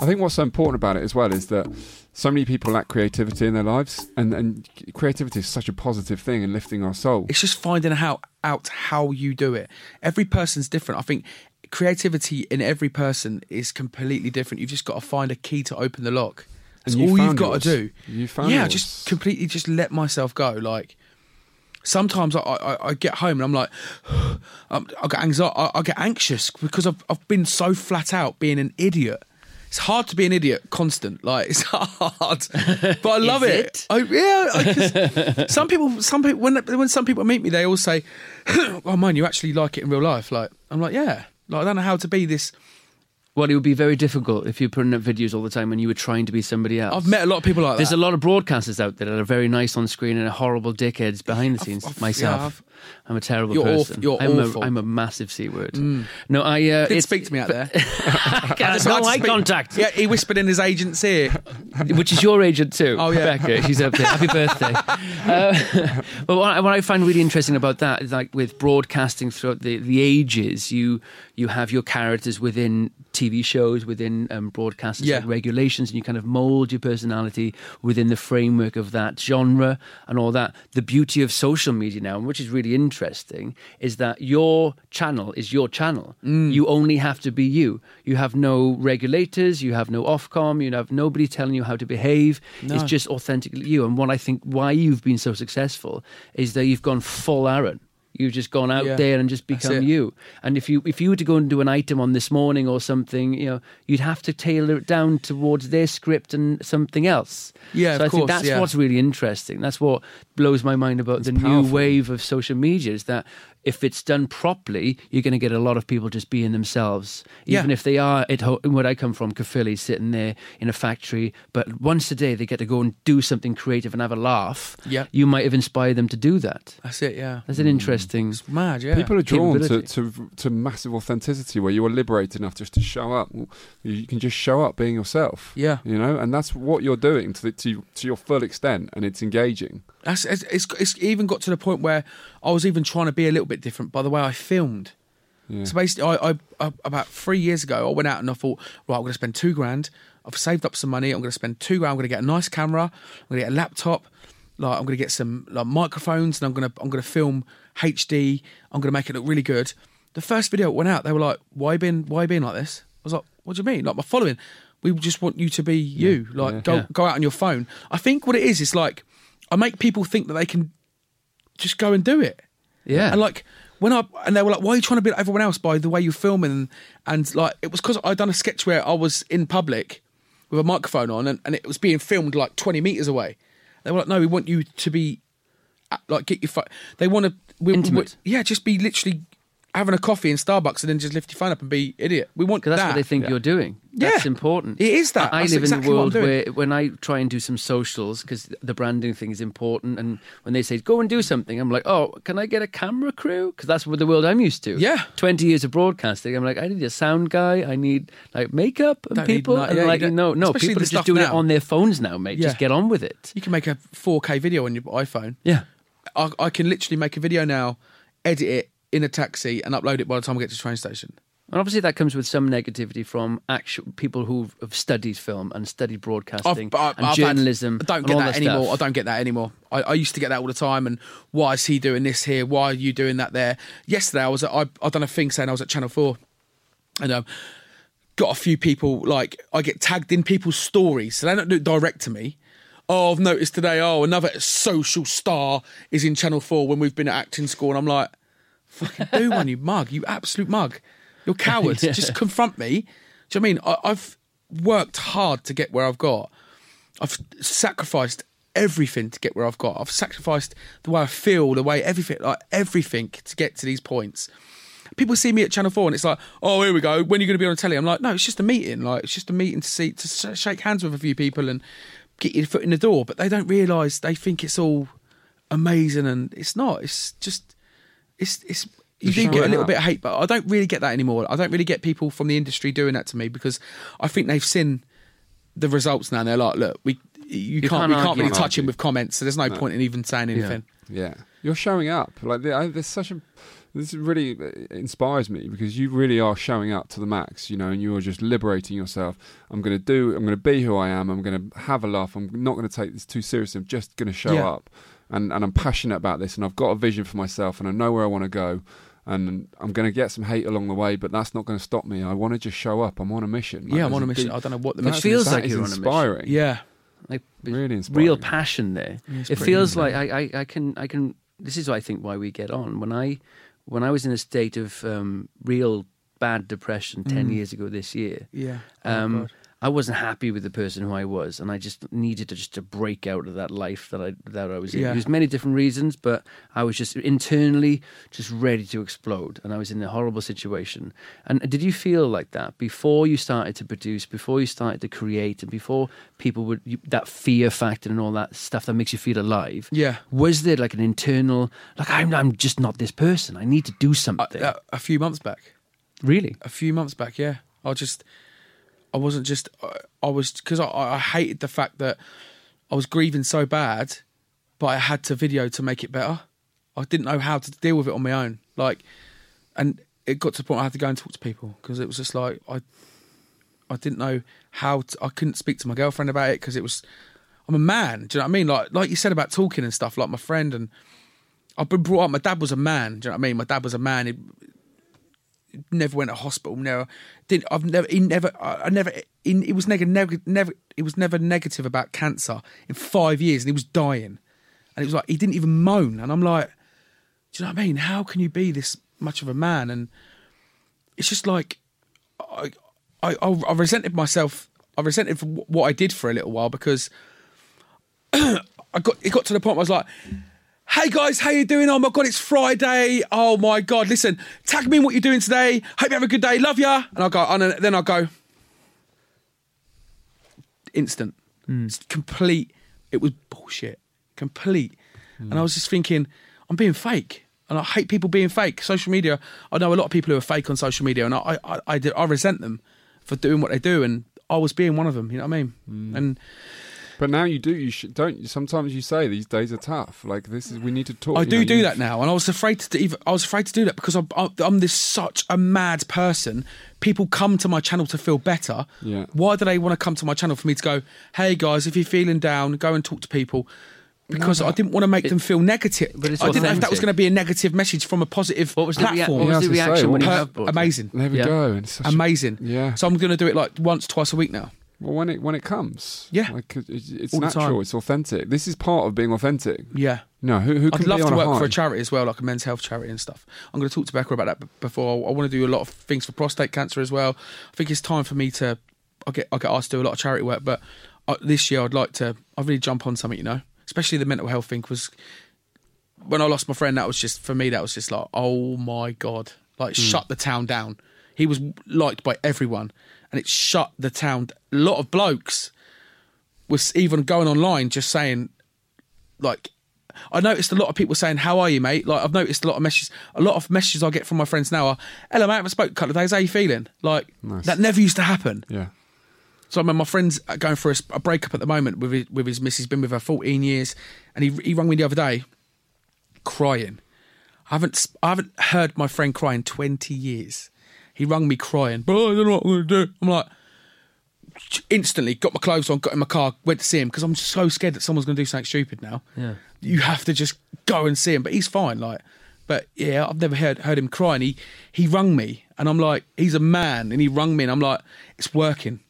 I think what's so important about it as well is that so many people lack creativity in their lives, and, and creativity is such a positive thing in lifting our soul. It's just finding how out how you do it. Every person's different. I think creativity in every person is completely different. You've just got to find a key to open the lock. That's you all you've got yours. to do. You found yeah, yours. just completely just let myself go. Like sometimes I, I, I get home and I'm like, um, I get anxiety. I, I get anxious because I've I've been so flat out being an idiot. It's hard to be an idiot constant. Like it's hard, but I love it. it? I, yeah, I- some people, some people, when when some people meet me, they all say, "Oh, man, you actually like it in real life." Like I'm like, yeah. Like I don't know how to be this. Well, it would be very difficult if you're putting up videos all the time and you were trying to be somebody else. I've met a lot of people like There's that. There's a lot of broadcasters out there that are very nice on screen and are horrible dickheads behind the I've- scenes. I've- Myself, yeah, I've- I'm a terrible You're person. awful- you're I'm awful. A, I'm a massive c word. No, I uh, Did speak to me out there. I no eye contact. Yeah, he whispered in his agent's ear. which is your agent too. Oh, yeah. Becca, she's up there. Happy birthday. Uh, but what I, what I find really interesting about that is like with broadcasting throughout the, the ages, you you have your characters within TV shows, within um, broadcasters Yeah. regulations, and you kind of mold your personality within the framework of that genre and all that. The beauty of social media now, which is really interesting, is that your channel is your channel. Mm. You only have to be you. You have no regulators, you have no Ofcom, you have nobody telling you how to behave. It's just authentically you. And what I think why you've been so successful is that you've gone full Arron. You've just gone out Yeah, there and just become you. And if you if you were to go and do an item on this morning or something, you know, you'd have to tailor it down towards their script and something else. Yeah, so I think that's yeah. what's really interesting. That's what blows my mind about the new wave of social media is that if it's done properly, you're going to get a lot of people just being themselves, Yeah. even if they are at home. Where I come from, Caerphilly, sitting there in a factory, but once a day they get to go and do something creative and have a laugh. Yeah. you might have inspired them to do that. That's it. Yeah, That's an mm. interesting. it's mad. Yeah, People are drawn to, to to massive authenticity where you are liberated enough just to show up. You can just show up being yourself. Yeah. you know, and that's what you're doing to the, to to your full extent, and it's engaging. That's it's, it's it's even got to the point where I was even trying to be a little bit different by the way I filmed. Yeah. So basically, I, I, I about three years ago, I went out and I thought, right, I'm going to spend two grand. I've saved up some money. I'm going to spend two grand. I'm going to get a nice camera. I'm going to get a laptop. Like I'm going to get some like microphones, and I'm going to I'm going to film HD. I'm going to make it look really good. The first video that went out, they were like, "Why been Why you been like this?" I was like, "What do you mean? Like my following? We just want you to be you. Like yeah. go Yeah. go out on your phone." I think what it is is like I make people think that they can just go and do it. Yeah. And like when I and they were like, "Why are you trying to be like everyone else by the way you're filming?" And, and like it was because I'd done a sketch where I was in public with a microphone on, and, and it was being filmed like 20 meters away. They were like, "No, we want you to be uh, like get your phone." They want to we, Intimate. we- yeah, just be literally having a coffee in Starbucks and then just lift your phone up and be idiot. We want Because that's that. what they think you're doing. That's Yeah. important. It is that. I, I live exactly in a world where when I try and do some socials, because the branding thing is important, and when they say go and do something, I'm like, oh, can I get a camera crew? Because that's what the world I'm used to. Yeah. Twenty years of broadcasting, I'm like, I need a sound guy. I need like makeup and Don't need people. no- and yeah, like, no, no, people are just doing it on their phones now, mate. Just get on with it. You can make a 4K video on your iPhone. Yeah. I, I can literally make a video now, edit it in a taxi, and upload it by the time I get to the train station. And obviously, that comes with some negativity from actual people who have studied film and studied broadcasting I've- and I've had- journalism. I don't get that that anymore. stuff. I don't get that anymore. I, I used to get that all the time. And why is he doing this here? Why are you doing that there? Yesterday, I was at, I I done a thing saying I was at Channel Four, and um, got a few people like I get tagged in people's stories, so they don't do it direct to me. Oh, I've noticed today. Oh, another social star is in Channel Four when we've been at acting school, and I'm like, fucking do one, you mug, you absolute mug. You're cowards. Yeah. Just confront me. Do you know what I mean? I, I've worked hard to get where I've got. I've sacrificed everything to get where I've got. I've sacrificed the way I feel, the way everything, like everything to get to these points. People see me at Channel Four and it's like, oh, here we go. When are you going to be on the telly? I'm like, no, it's just a meeting. Like, it's just a meeting to see, to sh- shake hands with a few people and get your foot in the door. But they don't realise. They think it's all amazing, and it's not. It's just, it's, it's. You do get a little bit of hate, but I don't really get that anymore. I don't really get people from the industry doing that to me because I think they've seen the results now. and They're like, look, we you, can't, can't we can't really touch him with comments, so there's no, point in even saying anything. Yeah, you're showing up. Like there's such a. This really inspires me because you really are showing up to the max, you know, and you are just liberating yourself. I'm going to do. I'm going to be who I am. I'm going to have a laugh. I'm not going to take this too seriously. I'm just going to show Yeah. up, and and I'm passionate about this, and I've got a vision for myself, and I know where I want to go. And I'm going to get some hate along the way, but that's not going to stop me. I want to just show up. I'm on a mission. Like, Yeah, I'm there's on a mission. deep- I don't know what the mission feels is. that like is you're on a inspiring. Yeah, like Really inspiring. real passion there. it's it feels like I, I, I can I can. This is I think why we get on. When I when I was in a state of um, real bad depression ten years ago this year, yeah. Oh, um, God. I wasn't happy with the person who I was, and I just needed to just to break out of that life that I that I was in. Yeah. There's many different reasons, but I was just internally just ready to explode, and I was in a horrible situation. And did you feel like that before you started to produce, before you started to create, and before people would you, that fear factor and all that stuff that makes you feel alive? Yeah. Was there like an internal like I'm I'm just not this person. I need to do Uh, something. uh, a few months back. really? a few months back. Yeah, I just, I wasn't just, I, I was because I, I hated the fact that I was grieving so bad, but I had to video to make it better. I didn't know how to deal with it on my own. Like, and it got to the point I had to go and talk to people because it was just like I, I didn't know how to, I couldn't speak to my girlfriend about it because it was. I'm a man. Do you know what I mean? Like, like you said about talking and stuff. Like my friend and I've been brought up. My dad was a man. Do you know what I mean? My dad was a man. He, never went to hospital. Never didn't. I've never. He never. I never. He, he was. Never. Never. He was never negative about cancer in five years, and he was dying. And it was like he didn't even moan. And I'm like, do you know what I mean? How can you be this much of a man? And it's just like, I, I, I I resented myself. I resented for what I did for a little while because I got. It got to the point where I was like. Hey guys, how you doing? Oh my god, it's Friday. Oh my god, listen, tag me in what you're doing today. Hope you have a good day. Love ya. And I'll go, and then I'll go, instant. Hmm. It's complete. It was bullshit. Complete. And I was just thinking, I'm being fake. And I hate people being fake. Social media, I know a lot of people who are fake on social media, and I, I, I, I resent them for doing what they do. And I was being one of them, you know what I mean? Hmm. And But now you do. You should, don't. You sometimes you say these days are tough. Like this is. We need to talk. I you do know, do you- that now, and I was afraid to even. I was afraid to do that because I'm, I'm this such a mad person. People come to my channel to feel better. Yeah. Why do they want to come to my channel for me to go? Hey guys, if you're feeling down, go and talk to people. Because I didn't want to make them feel negative. but it's I didn't know if that was going to be a negative message from a positive What was the, rea- platform. what was Yeah, the I was gonna reaction say, when you what- have amazing, There we Yeah. go. And it's such a- amazing. Yeah. So I'm going to do it like once, twice a week now. Well, when it when it comes, Yeah. like it's, it's All the natural. time. It's authentic. This is part of being authentic. Yeah. No, who who can I'd love be on to a work for a charity as well, like a men's health charity and stuff. I'm going to talk to Becca about that b- before. I, want to do a lot of things for prostate cancer as well. I think it's time for me to. I get I get asked to do a lot of charity work, but uh, this year I'd like to. I really jump on something, you know, especially the mental health thing. Because when I lost my friend, that was just for me. That was just like, oh my god, like shut the town down. He was liked by everyone, and it shut the town. A lot of blokes was even going online just saying like I noticed a lot of people saying, "How are you, mate?" Like I've noticed a lot of messages. A lot of messages I get from my friends now are, "Hello, mate. I haven't spoken a couple of days. How you feeling?" Like Nice. that never used to happen. Yeah. So I mean, my friend's going for a breakup at the moment with his, with his missus. Been with her 14 years, and he he rang me the other day, crying. I haven't I haven't heard my friend cry in 20 years. He rang me crying, bro. I don't know what I'm going to do. I'm like, instantly got my clothes on, got in my car, went to see him because I'm so scared that someone's going to do something stupid now. Yeah. You have to just go and see him, but he's fine. Like, but yeah, I've never heard heard him cry. And he he rung me, and I'm like, he's a man, and he rung me, and I'm like, it's working.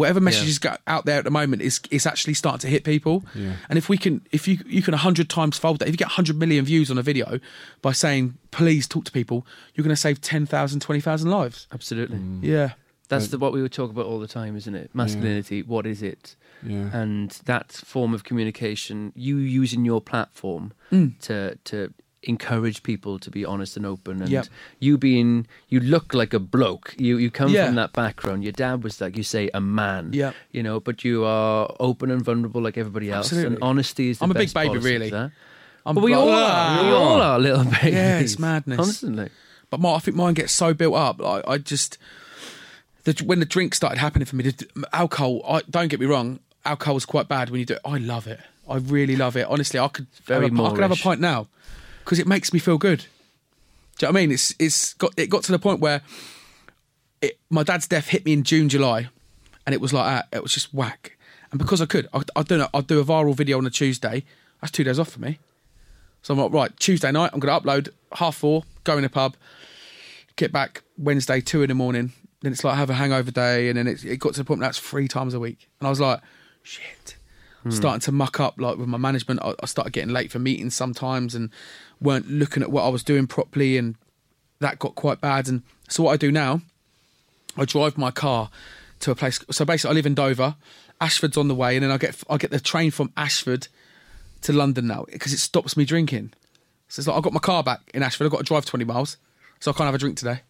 Whatever messages go out there at the moment is it's actually starting to hit people. Yeah. And if we can, if you you can hundred times fold that, if you get hundred million views on a video by saying please talk to people, you're going to save 10,000, 20,000 lives. Absolutely. Mm. Yeah. That's the, what we would talk about all the time, isn't it? Masculinity. What is it? Yeah. And that form of communication, you using your platform Mm. to to encourage people to be honest and open, and Yep. you being you look like a bloke. You you come Yeah. from that background. Your dad was like you say a man. yeah You know, but you are open and vulnerable like everybody else. Absolutely. And honesty is. The I'm a big baby, really. I'm But we all are. We all are little babies. Yeah, it's madness. Constantly. But my, I think mine gets so built up. Like, I just the, when the drink started happening for me, the, alcohol. I, don't get me wrong, alcohol is quite bad when you do it. I love it. I really love it. Honestly, I could Very have a, I could have a pint now because it makes me feel good. Do you know what I mean? It's it's got it got to the point where it, my dad's death hit me in June, July, and it was like that. It was just whack. And because I could, I, I don't know. I'd do a viral video on a Tuesday. That's two days off for me. So I'm like, right, Tuesday night, I'm going to upload half four, go in a pub, get back Wednesday, two in the morning. Then it's like have a hangover day, and then it, it got to the point where that's three times a week. And I was like, shit. I'm starting to muck up like with my management. I, I started getting late for meetings sometimes and weren't looking at what I was doing properly, and that got quite bad. And so what I do now, I drive my car to a place. So basically, I live in Dover. Ashford's on the way, and then I get I get the train from Ashford to London now because it stops me drinking. So it's like I've got my car back in Ashford. I've got to drive 20 miles, so I can't have a drink today.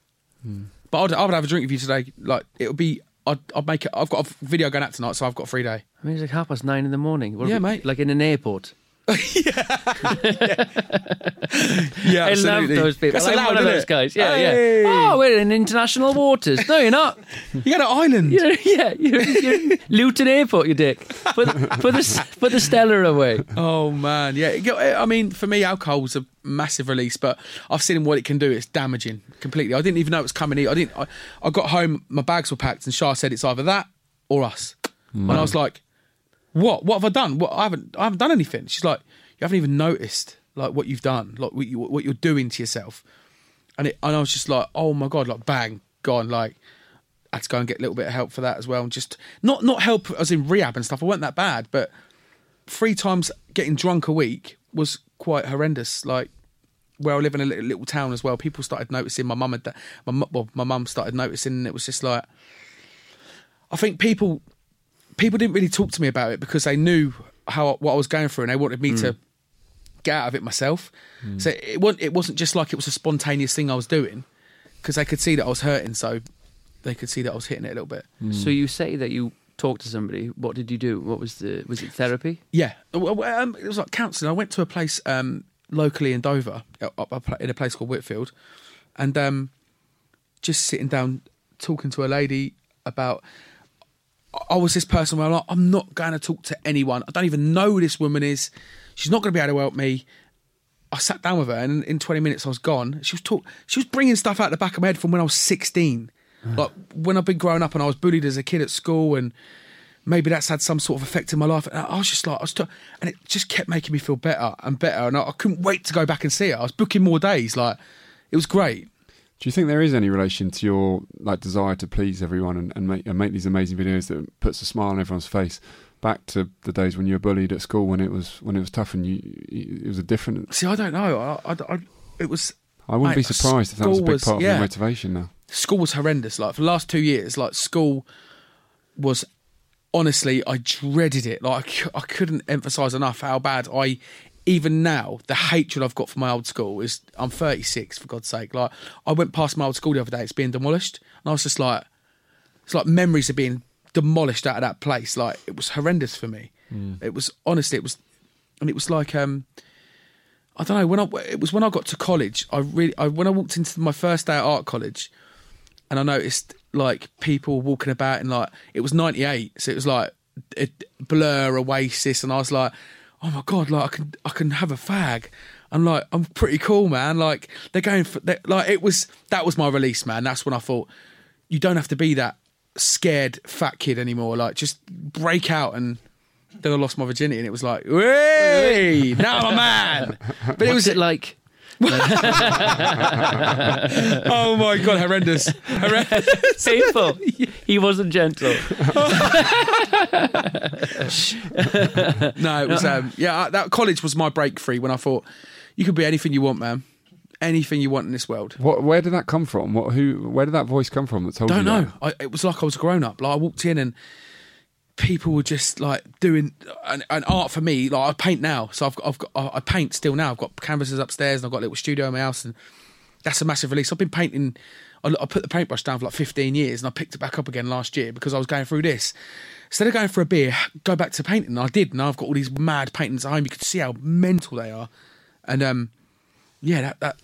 Hmm. But I'd, I would have a drink with you today. Like it would be, I'd, I'd make it. I've got a video going out tonight, so I've got a free day. I mean, it's like half past nine in the morning. What Yeah, we- mate. Like in an airport. Yeah, I love those people. That's I'm allowed, one of those it? guys. Yeah, Hey. yeah. Oh, we're in international waters. No, you're not. You got an island. You're, yeah, you're, you're Luton Airport, you dick. Put, put the put the Stella away. Oh man, yeah. I mean, for me, alcohol's a massive release, but I've seen what it can do. It's damaging completely. I didn't even know it was coming. in. I didn't. I, I got home, my bags were packed, and Shah said it's either that or us. And I was like, "What? What have I done? What? I haven't. I haven't done anything." She's like, "You haven't even noticed like what you've done, like what, you, what you're doing to yourself." And it, and I was just like, "Oh my god!" Like bang, gone. Like I had to go and get a little bit of help for that as well, and just not not help as in rehab and stuff. I weren't that bad, but three times getting drunk a week was quite horrendous. Like where I live in a little, little town as well, people started noticing. My mum and da- my well, my mum started noticing, and it was just like I think people people didn't really talk to me about it because they knew how what I was going through, and they wanted me to get out of it myself. So it wasn't it wasn't just like it was a spontaneous thing I was doing because they could see that I was hurting, so they could see that I was hitting it a little bit. So you say that you talked to somebody. What did you do? What was the was it therapy? Yeah, Well, well, um, it was like counselling. I went to a place um, locally in Dover, uh, up- up in a place called Whitfield, and um, just sitting down talking to a lady about. I was this person where I'm like, I'm not going to talk to anyone. I don't even know who this woman is. She's not going to be able to help me. I sat down with her, and in 20 minutes I was gone. She was talk. She was bringing stuff out the back of my head from when I was 16, mm. like when I've been growing up and I was bullied as a kid at school, and maybe that's had some sort of effect in my life. And I was just like, I was, t- and it just kept making me feel better and better, and I, I couldn't wait to go back and see her. I was booking more days, like it was great. Do you think there is any relation to your like desire to please everyone and, and make and make these amazing videos that puts a smile on everyone's face? Back to the days when you were bullied at school, when it was when it was tough and you, it was a different. See, I don't know. I, I, I it was. I wouldn't be surprised if that was a big part of yeah. your motivation. Now, school was horrendous. Like for the last two years, like school was honestly, I dreaded it. Like I couldn't emphasize enough how bad I. Even now, the hatred I've got for my old school is. I'm 36, for God's sake. Like I went past my old school the other day. It's being demolished, and I was just like, it's like memories of being demolished out of that place. Like it was horrendous for me. It was honestly, it was, and it was like um. I don't know when I it was when I got to college. I really I, when I walked into my first day at art college, and I noticed like people walking about and like it was '98, so it was like it, Blur, Oasis, and I was like, oh my god, like I can I can have a fag. I'm like I'm pretty cool, man. Like they're going for they like it was that was my release, man. That's when I thought you don't have to be that scared fat kid anymore. Like just break out and. Then I lost my virginity, and it was like, "Hey, now I'm a man." But it was it like? oh my god, horrendous, horrendous. Painful. he wasn't gentle. No, it was um, yeah. uh, That college was my break free when I thought you could be anything you want, man. Anything you want in this world. what? Where did that come from? What? Who? Where did that voice come from that told Don't you? know. that? I, it was like I was grown up. Like I walked in and people were just like doing an, an art for me. Like I paint now, so I've got, I've got I paint still now. I've got canvases upstairs and I've got a little studio in my house, and that's a massive release. I've been painting. I, I put the paintbrush down for like 15 years, and I picked it back up again last year because I was going through this. Instead of going for a beer, go back to painting. And I did. Now I've got all these mad paintings at home. You could see how mental they are, and um, yeah, that that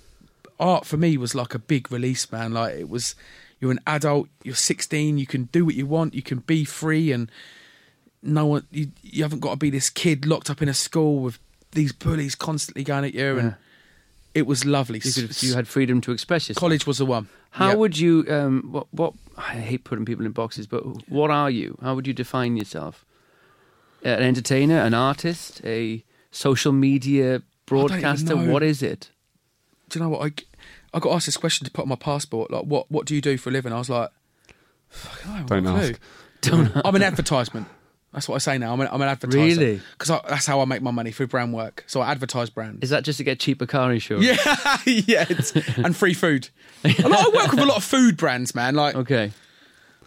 art for me was like a big release, man. Like it was, you're an adult, you're 16, you can do what you want, you can be free, and no one, you, you haven't got to be this kid locked up in a school with these bullies constantly going at you. And it was lovely. You, could, you had freedom to express yourself. College was the one. How Yeah. would you? Um, what? What? I hate putting people in boxes, but what are you? How would you define yourself? An entertainer, an artist, a social media broadcaster. What is it? do you know what I, I got asked this question to put on my passport like what what do you do for a living I was like fuck, I Don't have no ask. clue. I'm an advertisement that's what I say now I'm an, I'm an advertiser Really? because that's how I make my money through brand work so I advertise brands Is that just to get cheaper car insurance? yeah yeah and free food I, like, I work with a lot of food brands man like Okay.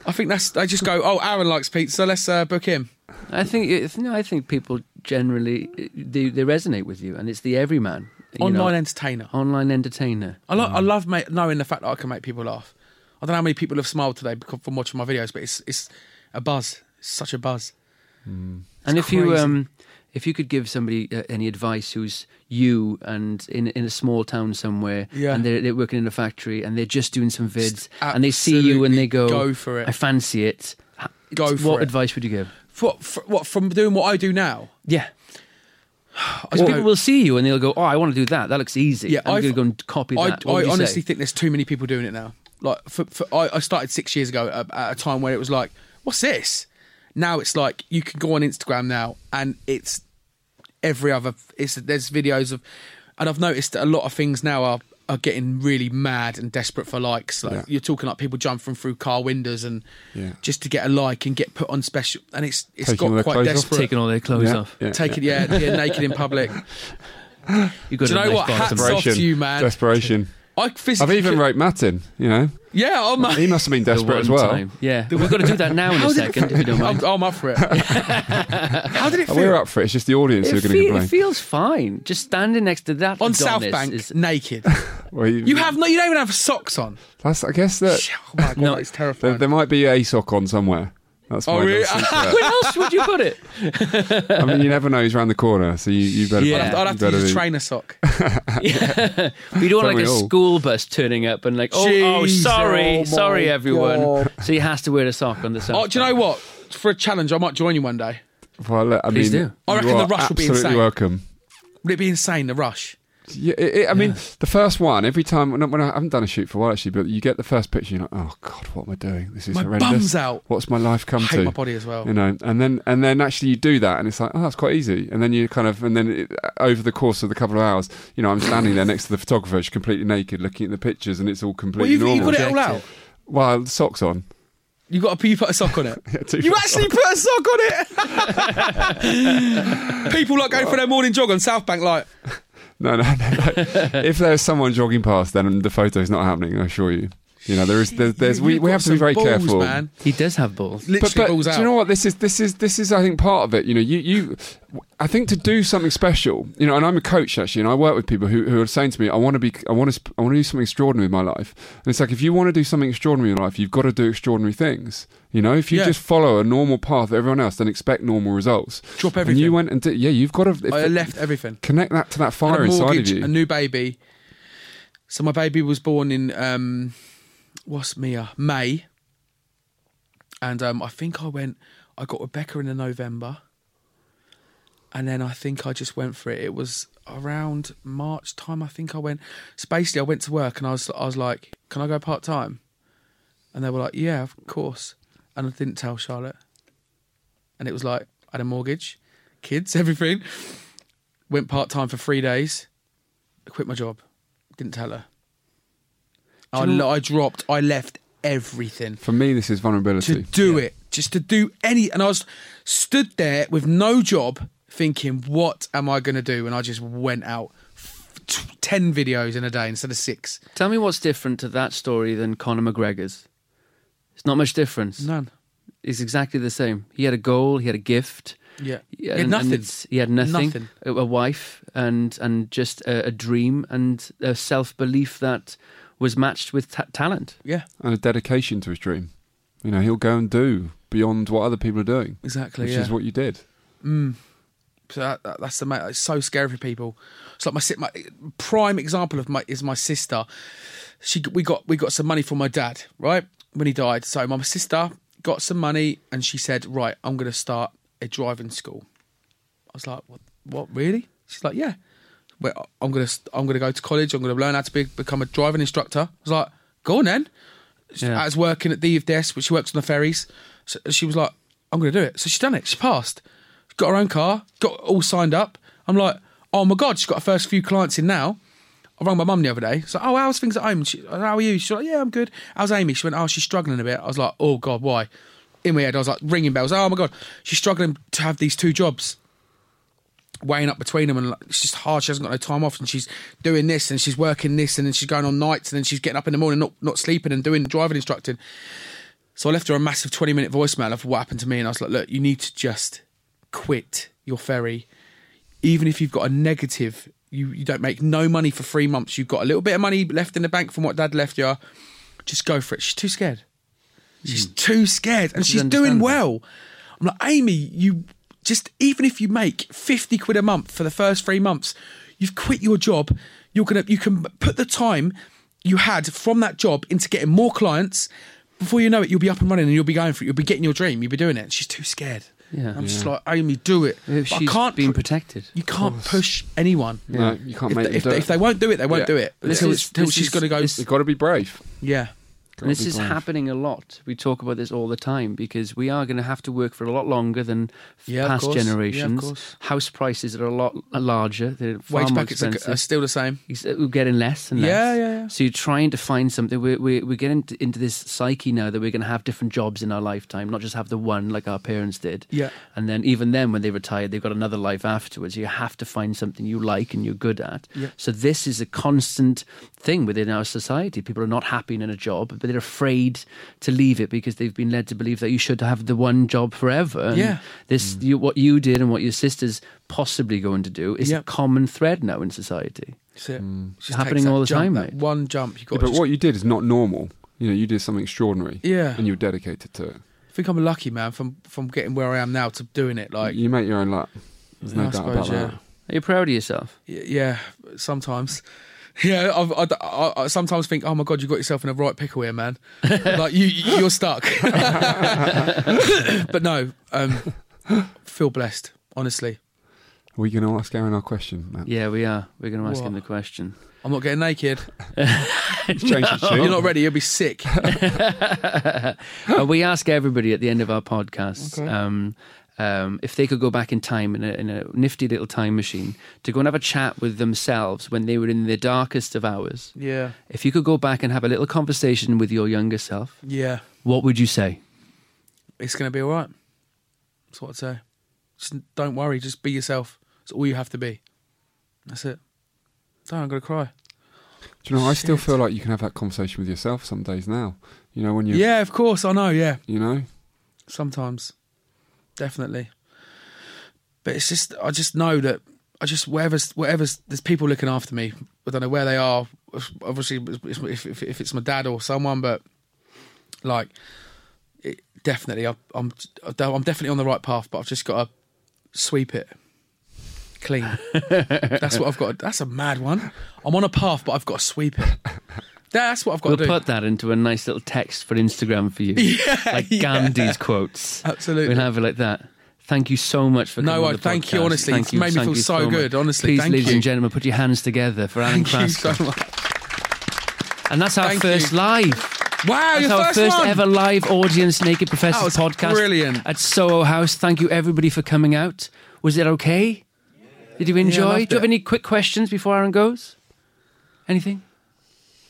I think that's they just go oh Arron likes pizza let's uh, book him I think it's, no. I think people generally they, they resonate with you, and it's the everyman. online know, entertainer online entertainer. I, like I love ma- knowing the fact that I can make people laugh I don't know how many people have smiled today because, from watching my videos but it's it's a buzz it's such a buzz And if you um, if you could give somebody uh, any advice who's you and in in a small town somewhere, Yeah. and they're, they're working in a factory and they're just doing some vids, and they see you and they go, go for it. I fancy it." Go for what it. advice would you give? What, f what from doing what I do now? Yeah. I Because people will see you and they'll go, "Oh, I want to do that. That looks easy. Yeah, I'm going to go and copy that." What I honestly say? think there's too many people doing it now. Like, for, for, I, I started six years ago at, at a time where it was like, "What's this?" Now it's like you can go on Instagram now, and it's every other. It's there's videos of, and I've noticed that a lot of things now are are getting really mad and desperate for likes. Like Yeah. you're talking like people jumping through car windows and Yeah. just to get a like and get put on special, and it's it's Taking got quite clothes off. desperate. taking all their clothes Yeah, off. yeah, Taking yeah, yeah, naked in public. You got Do you a know nice what? Hats off to you, man. Desperation. I I've even could- wrote Matt in. You know, Yeah, oh I'm. he must have been desperate as well. time. Yeah, we've got to do that now in a second, if you don't mind. I'm, I'm up for it. How did it Oh, feel? We're up for it. It's just the audience who are going to feel, complain. it feels fine. Just standing next to that on South Bank, is- naked. Well, you, You have no. You don't even have socks on. That's. I guess that Oh my god, No. it's there, terrifying. there might be a sock on somewhere. That's Oh, my really? little secret. Where else would you put it? I mean, you never know who's around the corner, so you, you better. Yeah. I'd have, I'd have to better use a trainer sock. yeah. We don't want like a all? school bus turning up and like, oh, oh sorry, oh sorry, everyone. God. So he has to wear a sock on the side. Oh, do you know what? for a challenge, I might join you one day. Well, look, I Please mean, do. I reckon the rush will be absolutely insane. welcome. Would it be insane? The rush. Yeah, it, it, I mean, the first one every time when I, when I haven't done a shoot for a while actually, but you get the first picture, you're like, oh god, what am I doing? This is My horrendous. bum's out. What's my life come I hate to? my body as well. You know, and then and then actually you do that, and it's like, oh, that's quite easy. And then you kind of, and then it, over the course of the couple of hours, you know, I'm standing there next to the photographer, she's completely naked, looking at the pictures, and it's all Well, completely you've, you've normal. got it all out. Well, socks on. You got to you put a sock on it. Yeah, You actually sock. put a sock on it. People like going for their morning jog on South Bank, like No, no, no. no. if there's someone jogging past, then the photo's not happening. I assure you. You know, there is, there's, there's we, you've we got have to be some very balls, careful. man. He does have balls. Literally but, but balls do out. you know what this is this is this is i think part of it you know you you i think to do something special you know and i'm a coach actually and i work with people who, who are saying to me i want to be i want to i want to do something extraordinary in my life and it's like if you want to do something extraordinary in your life you've got to do extraordinary things you know if you Yeah. just follow a normal path of everyone else then expect normal results Drop and everything. you went and did yeah you've got to if I left everything. connect that to that Had fire a inside of mortgage, you a new baby. So my baby was born in um, what's Mia May, and um, I think I went. I got Rebecca in the November, and then I think I just went for it. It was around March time. I think I went. So basically, I went to work and I was I was like, "Can I go part time?" And they were like, "Yeah, of course." And I didn't tell Charlotte, and it was like I had a mortgage, kids, everything. Went part time for three days. Quit my job. Didn't tell her. I, you know- I dropped. I left everything for me this is vulnerability to do it, just to do any. And I was stood there with no job, thinking, "What am I going to do?" And I just went out, f- t- ten videos in a day instead of six. Tell me what's different to that story than Conor McGregor's. It's not much difference. None. It's exactly the same. He had a goal. He had a gift. Yeah, He He had nothing. it's- he had nothing. Nothing. A, a wife and and just a, a dream and a self belief that was matched with ta- talent. Yeah, and a dedication to his dream you know he'll go and do beyond what other people are doing exactly. which yeah. is what you did mm. So that, that, that's the ma- it's so scary for people. It's like my si- my prime example of my is my sister. She we got we got some money from my dad right when he died. So my sister got some money and she said, right, I'm going to start a driving school. I was like, what? What really? She's like, yeah. I'm gonna I'm gonna go to college. I'm gonna learn how to be, become a driving instructor. I was like, go on then. Yeah. I was working at the desk, but she works on the ferries. So she was like, I'm gonna do it. So she's done it. She passed. Got her own car. Got all signed up. I'm like, oh my god, she's got her first few clients in now. I rang my mum the other day. So, oh, how's things at home? She, how are you? She's like, yeah, I'm good. How's Amy? She went, oh, she's struggling a bit. I was like, oh god, why? In my head, I was like ringing bells. Oh my god, she's struggling to have these two jobs weighing up between them and like, it's just hard. She hasn't got no time off and she's doing this and she's working this and then she's going on nights and then she's getting up in the morning not, not sleeping and doing driving instructing. So I left her a massive 20 minute voicemail of what happened to me and I was like look you need to just quit your ferry. Even if you've got a negative you, you don't make no money for three months. You've got a little bit of money left in the bank from what dad left you. Just go for it. She's too scared. She's too scared and Which she's doing well. I'm like Amy you just even if you make 50 quid a month for the first three months you've quit your job. You're gonna you can put the time you had from that job into getting more clients. Before you know it you'll be up and running and you'll be going for it. You'll be getting your dream. You'll be doing it. She's too scared. Yeah. I'm just like Amy do it. If But I can't being pu- protected. you can't push anyone. No you can't if, make they, them if, do they, it. if they won't do it they won't Yeah. do it. This until, is- it's- till this she's is- got to go this- you've got to be brave. Yeah And this is brave. happening a lot. We talk about this all the time because we are going to have to work for a lot longer than Yeah, past course. Yeah, of generations. House prices are a lot larger. They're far wage more packets are, expensive. are still the same uh, We're getting less and less. Yeah, yeah, yeah. So you're trying to find something. We're, we're, we're getting into, into this psyche now that we're going to have different jobs in our lifetime, not just have the one like our parents did. Yeah. And then even then, when they retire, they've got another life afterwards. You have to find something you like and you're good at. Yeah. So this is a constant thing within our society. People are not happy in a job, but they're afraid to leave it because they've been led to believe that you should have the one job forever. And Yeah. This mm. you, what you did and what your sister's possibly going to do is Yep. a common thread now in society. That's it. Mm. Just Happening all the jump, time, mate. one jump you got Yeah, but just what you did is not normal you know you did something extraordinary Yeah. and you were dedicated to it I think I'm a lucky, man, from from getting where I am now to doing it. Like, you make your own luck there's no I doubt about suppose, yeah. that Are you proud of yourself? y- yeah, sometimes. Yeah, I've, I, I, I sometimes think, oh my god, you got yourself in a right pickle here, man. like you, you're stuck. but no, um, feel blessed, honestly. Are we going to ask Arron our question, Matt? Yeah, we are. We're going to ask him the question. I'm not getting naked. Change the tune. you're not ready, you'll be sick. Uh, we ask everybody at the end of our podcast Okay. um, um, if they could go back in time in a, in a nifty little time machine to go and have a chat with themselves when they were in their darkest of hours. Yeah, If you could go back and have a little conversation with your younger self, yeah. what would you say? It's going to be all right. That's what I'd say. Just don't worry. Just be yourself. It's all you have to be. That's it. Don't. I'm going to cry. Do you know, I still feel like you can have that conversation with yourself some days now. You know, when you, Yeah, of course. I know. Yeah. you know, sometimes definitely. But it's just i just know that i just whatever's whatever's there's people looking after me. I don't know where they are. Obviously if, if, if it's my dad or someone but like it, definitely I, i'm i'm definitely on the right path but i've just got to sweep it clean. That's what i've got that's a mad one. I'm on a path but i've got to sweep it that's what i've got We'll to do put that into a nice little text for Instagram for you. like yeah. Gandhi's quotes. Absolutely. We'll have it like that. Thank you so much for No, coming on I- thank you, honestly. Thank It's you, made me feel so much. good, honestly. Please, Thank ladies you. and gentlemen, put your hands together for Arron thank you Crascall. so much And that's our Thank first you. live. wow That's your our first, first ever live audience Naked was podcast. brilliant. At Soho House. Thank you everybody for coming out. Was it okay? Did you enjoy? loved Do you have any quick questions before Arron goes? Anything?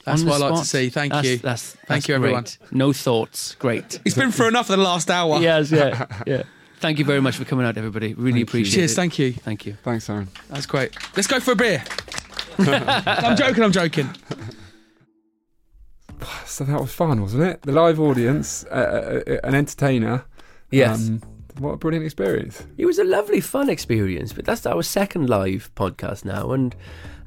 That's On the what I like to see. Thank That's- you. That's, Thank that's you, everyone. great. No thoughts. Great. He's been through enough for the last hour. yes, yeah, yeah. Thank you very much for coming out, everybody. Really appreciate Cheers. it. Cheers, thank you. Thank you. thanks, Arron. That's great. Let's go for a beer. I'm joking. I'm joking. So that was fun, wasn't it? The live audience, uh, uh, an entertainer. Yes. Um, what a brilliant experience. It was a lovely, fun experience, but that's our second live podcast now, and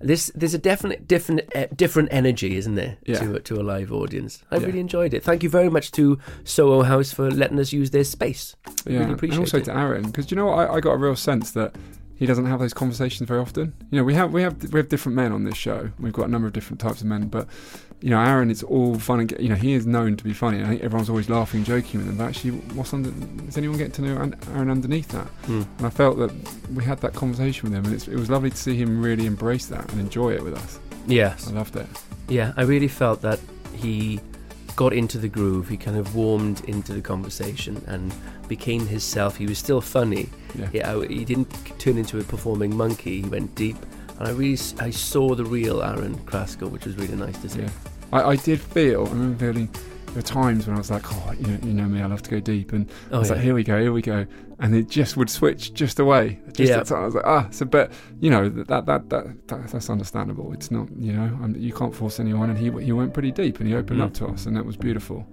this there's a definite different uh, different energy, isn't there, Yeah. to to a live audience? I Yeah. really enjoyed it. Thank you very much to Soho House for letting us use their space. Yeah. really appreciate it. and also it. to Arron, because you know what, I, I got a real sense that he doesn't have those conversations very often. You know, we have we have we have different men on this show. We've got a number of different types of men, but you know, Arron is all fun and you know he is known to be funny. I think everyone's always laughing, joking with him. But actually, what's under? Is anyone get to know Arron- underneath that? Hmm. And I felt that we had that conversation with him, and it's, it was lovely to see him really embrace that and enjoy it with us. Yes. I loved it. Yeah, I really felt that he got into the groove. He kind of warmed into the conversation and became himself. He was still funny. Yeah. Yeah, I- he didn't turn into a performing monkey. He went deep, and I really I saw the real Arron Crascall, which was really nice to see. Yeah. I, I did feel, I remember feeling, there were times when I was like, oh, you know, you know me, I love to go deep. And I Oh, was yeah. like, here we go, here we go. And it just would switch just away. Just Yeah. I was like, ah, so, but, you know, that, that, that, that, that that's understandable. It's not, you know, um, you can't force anyone. And he, he went pretty deep and he opened Mm. up to us, and that was beautiful.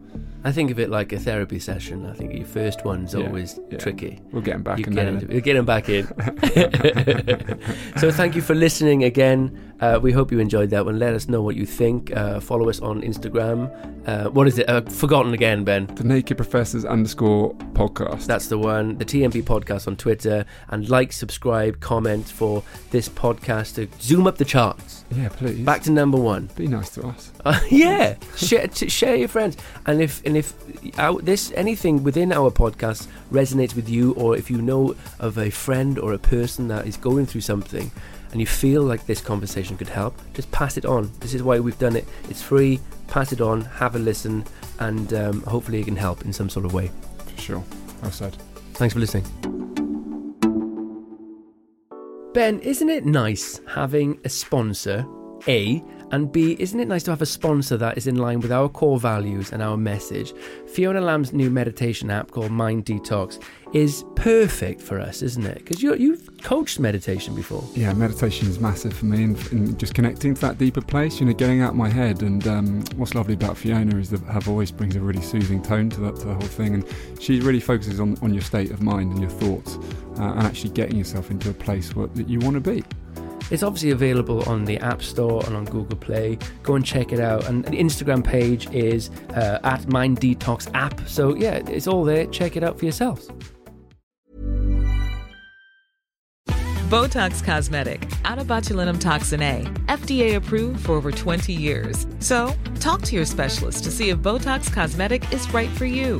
I think of it like a therapy session. I think your first one's Yeah, always yeah. tricky. We'll get him back You and get, him, you get him back in. so thank you for listening again. Uh, we hope you enjoyed that one. Let us know what you think. Uh, follow us on Instagram. Uh, what is it? Uh, forgotten again, Ben. The Naked Professors underscore podcast. That's the one. The TNP podcast on Twitter. And like, subscribe, comment for this podcast to zoom up the charts. yeah, please. Back to number one. Be nice to us. Uh, yeah, share, t- share your friends, and if and if our, this anything within our podcast resonates with you, or if you know of a friend or a person that is going through something, and you feel like this conversation could help, just pass it on. This is why we've done it. It's free. Pass it on. Have a listen, and um, hopefully it can help in some sort of way. For sure. Well said. Thanks for listening. Ben, isn't it nice having a sponsor? A and B, isn't it nice to have a sponsor that is in line with our core values and our message? Fiona Lamb's new meditation app called Mind Detox is perfect for us, isn't it? Because you've coached meditation before. Yeah, meditation is massive for me, and, and just connecting to that deeper place. You know, getting out my head. And um, what's lovely about Fiona is that her voice brings a really soothing tone to, that, to the whole thing, and she really focuses on, on your state of mind and your thoughts, uh, and actually getting yourself into a place where, that you want to be. It's obviously available on the App Store and on Google Play. Go and check it out. And the Instagram page is uh, at Mind Detox app. So yeah, it's all there. Check it out for yourselves. Botox Cosmetic, out of botulinum toxin A, FDA approved for over 20 years. So, talk to your specialist to see if Botox Cosmetic is right for you.